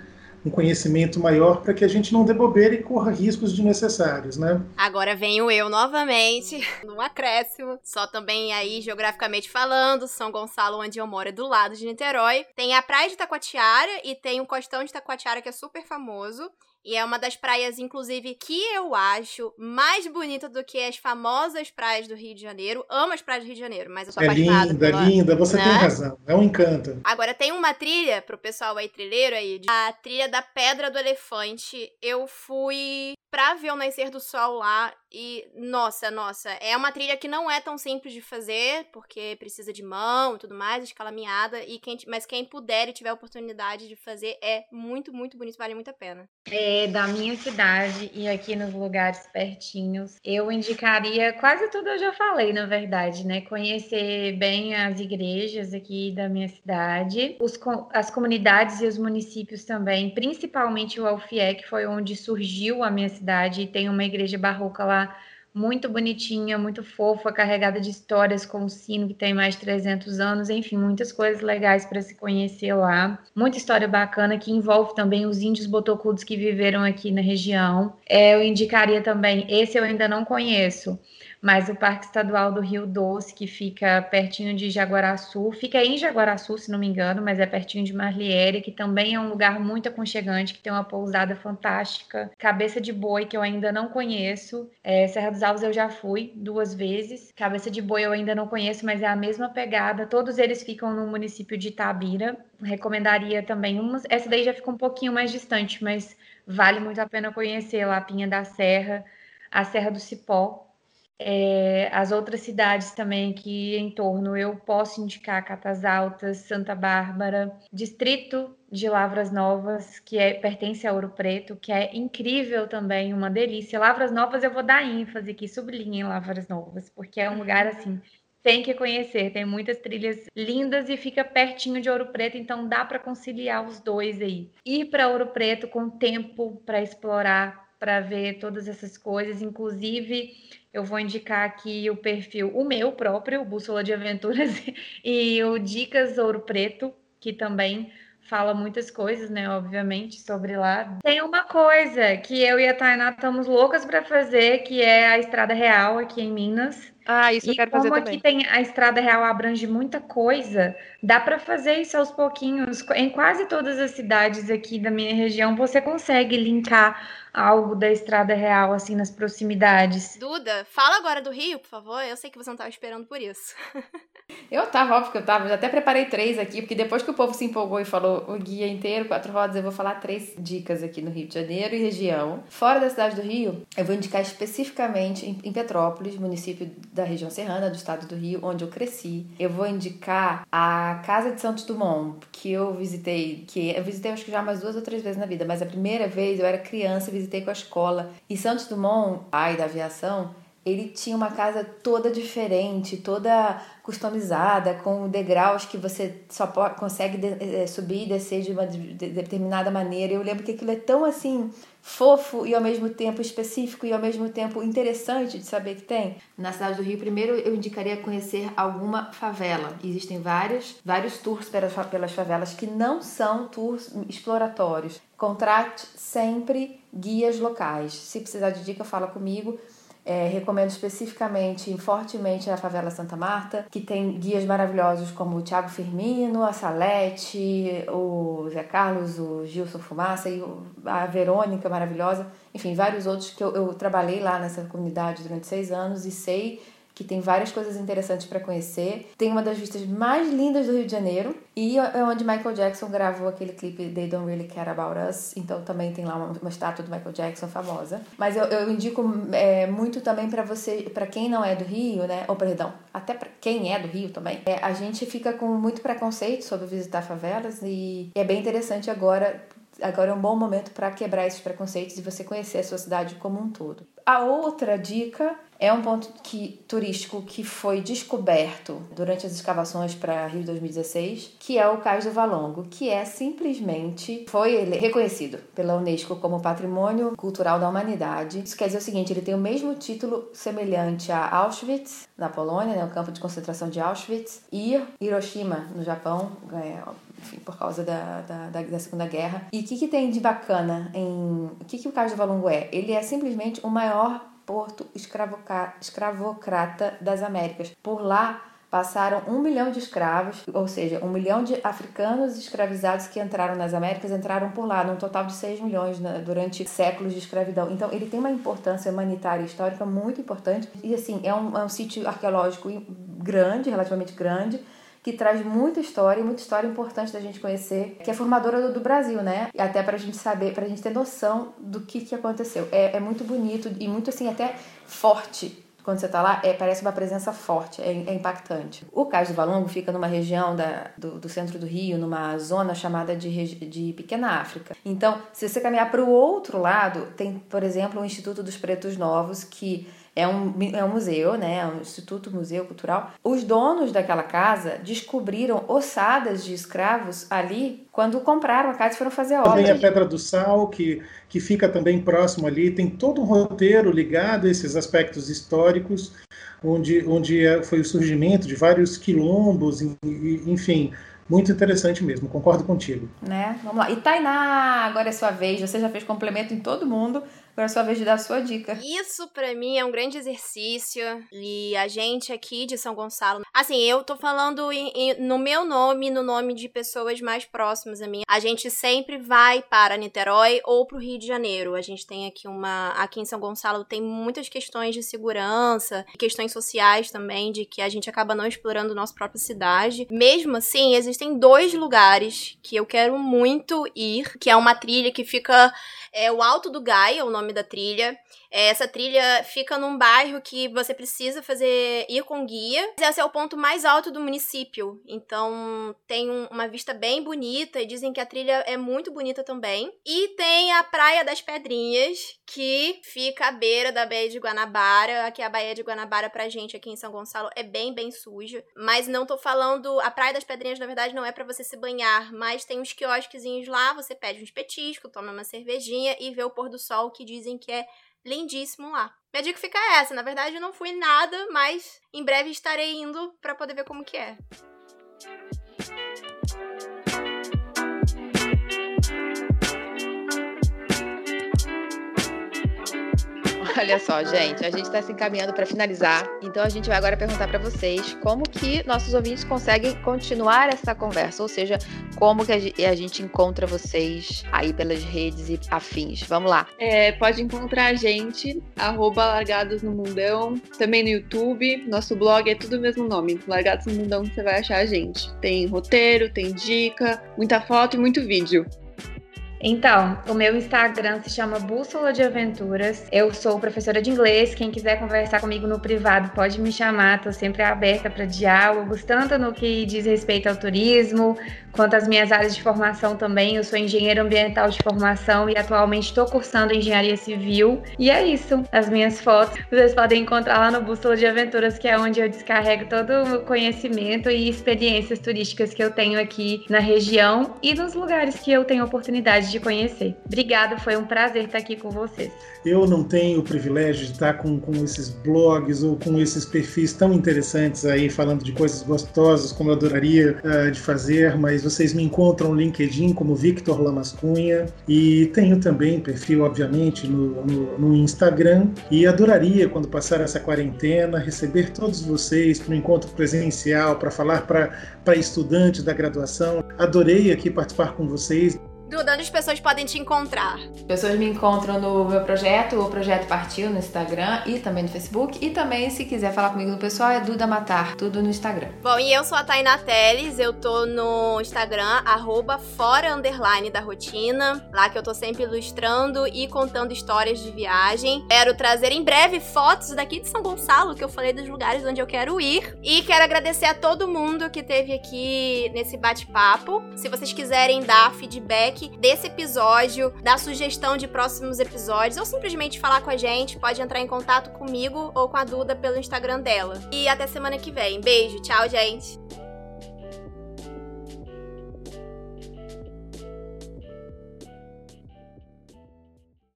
um conhecimento maior para que a gente não dê bobeira e corra riscos desnecessários, né? Agora venho eu novamente, *laughs* num acréscimo, só também aí geograficamente falando, São Gonçalo, onde eu moro, é do lado de Niterói. Tem a praia de Taquatiara e tem o costão de Taquatiara que é super famoso. E é uma das praias, inclusive, que eu acho mais bonita do que as famosas praias do Rio de Janeiro. Amo as praias do Rio de Janeiro, mas eu sou é apaixonada. Linda, pela... linda, você né? tem razão. É um encanto. Agora, tem uma trilha pro pessoal aí, trilheiro aí, a trilha da Pedra do Elefante. Eu fui pra ver o nascer do sol lá e, nossa, nossa, é uma trilha que não é tão simples de fazer, porque precisa de mão e tudo mais, escalaminhada, e quem, mas quem puder e tiver a oportunidade de fazer é muito, muito bonito, vale muito a pena. É, da minha cidade e aqui nos lugares pertinhos, eu indicaria, quase tudo eu já falei, na verdade, né? Conhecer bem as igrejas aqui da minha cidade, os, as comunidades e os municípios também, principalmente o Alfié, que foi onde surgiu a minha cidade cidade e tem uma igreja barroca lá muito bonitinha, muito fofa, carregada de histórias com o sino que tem mais de 300 anos, enfim, muitas coisas legais para se conhecer lá. Muita história bacana que envolve também os índios botocudos que viveram aqui na região. É, eu indicaria também, esse eu ainda não conheço, mas o Parque Estadual do Rio Doce, que fica pertinho de Jaguaraçu, fica em Jaguaraçu, se não me engano, mas é pertinho de Marliere, que também é um lugar muito aconchegante, que tem uma pousada fantástica. Cabeça de Boi, que eu ainda não conheço. É, Serra dos Alves eu já fui duas vezes. Cabeça de Boi eu ainda não conheço, mas é a mesma pegada. Todos eles ficam no município de Itabira. Recomendaria também umas. Essa daí já fica um pouquinho mais distante, mas vale muito a pena conhecer Lapinha da Serra, a Serra do Cipó, é, as outras cidades também aqui em torno, eu posso indicar Catas Altas, Santa Bárbara, Distrito de Lavras Novas, que é, pertence a Ouro Preto, que é incrível também, uma delícia. Lavras Novas eu vou dar ênfase aqui, sublinhem Lavras Novas, porque é um lugar assim tem que conhecer. Tem muitas trilhas lindas e fica pertinho de Ouro Preto, então dá para conciliar os dois aí. Ir para Ouro Preto com tempo para explorar, para ver todas essas coisas, inclusive eu vou indicar aqui o perfil, o meu próprio, Bússola de Aventuras, *laughs* e o Dicas Ouro Preto, que também fala muitas coisas, né, obviamente, sobre lá. Tem uma coisa que eu e a Tainá estamos loucas para fazer, que é a Estrada Real aqui em Minas. Ah, isso e eu quero fazer também. Como aqui tem a Estrada Real abrange muita coisa, dá para fazer isso aos pouquinhos. Em quase todas as cidades aqui da minha região, você consegue linkar algo da Estrada Real, assim, nas proximidades. Duda, fala agora do Rio, por favor. Eu sei que você não estava esperando por isso. *laughs* eu tava, óbvio que eu tava. Eu até preparei três aqui, porque depois que o povo se empolgou e falou o guia inteiro, quatro rodas, eu vou falar três dicas aqui no Rio de Janeiro e região. Fora da cidade do Rio, eu vou indicar especificamente em Petrópolis, município da região serrana do estado do Rio, onde eu cresci. Eu vou indicar a Casa de Santos Dumont, que eu visitei, que eu visitei acho que já umas duas ou três vezes na vida, mas a primeira vez eu era criança e visitei com a escola. E Santos Dumont, pai da aviação, ele tinha uma casa toda diferente, toda customizada, com degraus que você só consegue eh, subir e descer de uma determinada maneira. Eu lembro que aquilo é tão assim fofo e ao mesmo tempo específico e ao mesmo tempo interessante de saber que tem. Na cidade do Rio, primeiro eu indicaria conhecer alguma favela. Existem vários, vários tours pelas favelas que não são tours exploratórios. Contrate sempre guias locais. Se precisar de dica, fala comigo. É, recomendo especificamente, fortemente, a Favela Santa Marta, que tem guias maravilhosos como o Tiago Firmino, a Salete, o Zé Carlos, o Gilson Fumaça e a Verônica maravilhosa. Enfim, vários outros que eu, eu trabalhei lá nessa comunidade durante seis anos e sei que tem várias coisas interessantes para conhecer. Tem uma das vistas mais lindas do Rio de Janeiro e é onde Michael Jackson gravou aquele clipe They Don't Really Care About Us. Então também tem lá uma, uma estátua do Michael Jackson famosa. Mas eu, eu indico é, muito também para você, para quem não é do Rio, né? Ou perdão, até para quem é do Rio também. É, a gente fica com muito preconceito sobre visitar favelas e é bem interessante agora agora é um bom momento para quebrar esses preconceitos e você conhecer a sua cidade como um todo. A outra dica é um ponto que, turístico que foi descoberto durante as escavações para Rio 2016, que é o Cais do Valongo, que é simplesmente foi reconhecido pela Unesco como Patrimônio Cultural da Humanidade. Isso quer dizer o seguinte, ele tem o mesmo título semelhante a Auschwitz, na Polônia, né, o campo de concentração de Auschwitz, e Hiroshima, no Japão, é, enfim, por causa da, da, da, Segunda Guerra. E o que, que tem de bacana em. O que, que o Cais do Valongo é? Ele é simplesmente o maior porto escravocrata das Américas. Por lá passaram um milhão de escravos, ou seja, um milhão de africanos escravizados que entraram nas Américas entraram por lá, num total de 6 milhões né, durante séculos de escravidão. Então, ele tem uma importância humanitária e histórica muito importante. E, assim, é um, é um sítio arqueológico grande, relativamente grande, que traz muita história, muita história importante da gente conhecer, que é formadora do, do Brasil, né? E até pra gente saber, pra gente ter noção do que, que aconteceu. É, é muito bonito e muito, assim, até forte quando você está lá, é, parece uma presença forte, é, é, impactante. O Cais do Valongo fica numa região da, do, do, centro do Rio, numa zona chamada de, de Pequena África. Então, se você caminhar para o outro lado, tem, por exemplo, o Instituto dos Pretos Novos, que é um, é um museu, né? É um instituto museu cultural. Os donos daquela casa descobriram ossadas de escravos ali quando compraram a casa e foram fazer obra. Também a Pedra do Sal, que, que fica também próximo ali, tem todo um roteiro ligado a esses aspectos históricos, onde, onde é, foi o surgimento de vários quilombos, enfim, muito interessante mesmo, concordo contigo. Né? Vamos lá. E Tainá, agora é sua vez, você já fez complemento em todo mundo. Agora é sua vez de dar a sua dica. Isso para mim é um grande exercício. E a gente aqui de São Gonçalo. Assim, eu tô falando em, em, no meu nome, no nome de pessoas mais próximas a mim. A gente sempre vai para Niterói ou pro Rio de Janeiro. A gente tem aqui uma. Aqui em São Gonçalo tem muitas questões de segurança, questões sociais também, de que a gente acaba não explorando nossa própria cidade. Mesmo assim, existem dois lugares que eu quero muito ir, que é uma trilha que fica é o Alto do Gai, é o nome da trilha. É, essa trilha fica num bairro que você precisa fazer ir com guia. Esse é o ponto mais alto do município, então tem um, uma vista bem bonita e dizem que a trilha é muito bonita também. E tem a Praia das Pedrinhas, que fica à beira da Baía de Guanabara. Aqui a Baía de Guanabara pra gente aqui em São Gonçalo é bem, bem suja, mas não tô falando, a Praia das Pedrinhas na verdade não é para você se banhar, mas tem uns quiosquezinhos lá, você pede uns petiscos, toma uma cervejinha e vê o pôr do sol que dizem que é lindíssimo lá. Minha dica fica essa. Na verdade, eu não fui nada, mas em breve estarei indo para poder ver como que é. Olha só, gente, a gente está se encaminhando para finalizar, então a gente vai agora perguntar para vocês como que nossos ouvintes conseguem continuar essa conversa, ou seja, como que a gente encontra vocês aí pelas redes e afins. Vamos lá. É, pode encontrar a gente, arroba Largados no Mundão, também no YouTube, nosso blog é tudo o mesmo nome, Largados no Mundão, você vai achar a gente. Tem roteiro, tem dica, muita foto e muito vídeo. Então, o meu Instagram se chama Bússola de Aventuras. Eu sou professora de inglês. Quem quiser conversar comigo no privado pode me chamar. Estou sempre aberta para diálogos, tanto no que diz respeito ao turismo, quanto às minhas áreas de formação também. Eu sou engenheiro ambiental de formação e atualmente estou cursando engenharia civil. E é isso. As minhas fotos vocês podem encontrar lá no Bússola de Aventuras, que é onde eu descarrego todo o conhecimento e experiências turísticas que eu tenho aqui na região e nos lugares que eu tenho oportunidade de conhecer. Obrigada, foi um prazer estar aqui com vocês. Eu não tenho o privilégio de estar com, com esses blogs ou com esses perfis tão interessantes aí, falando de coisas gostosas, como eu adoraria uh, de fazer, mas vocês me encontram no LinkedIn como Victor Lamascunha e tenho também perfil, obviamente, no, no, no Instagram e adoraria, quando passar essa quarentena, receber todos vocês para um encontro presencial, para falar para estudantes da graduação. Adorei aqui participar com vocês. Duda, onde as pessoas podem te encontrar? Pessoas me encontram no meu projeto, o Projeto Partiu, no Instagram e também no Facebook. E também, se quiser falar comigo no pessoal, é Duda Matar, tudo no Instagram. Bom, e eu sou a Tainá Teles, eu tô no Instagram, arroba fora underline da rotina, lá que eu tô sempre ilustrando e contando histórias de viagem. Quero trazer em breve fotos daqui de São Gonçalo, que eu falei dos lugares onde eu quero ir. E quero agradecer a todo mundo que teve aqui nesse bate-papo. Se vocês quiserem dar feedback desse episódio, dar sugestão de próximos episódios, ou simplesmente falar com a gente, pode entrar em contato comigo ou com a Duda pelo Instagram dela. E até semana que vem. Beijo, tchau, gente!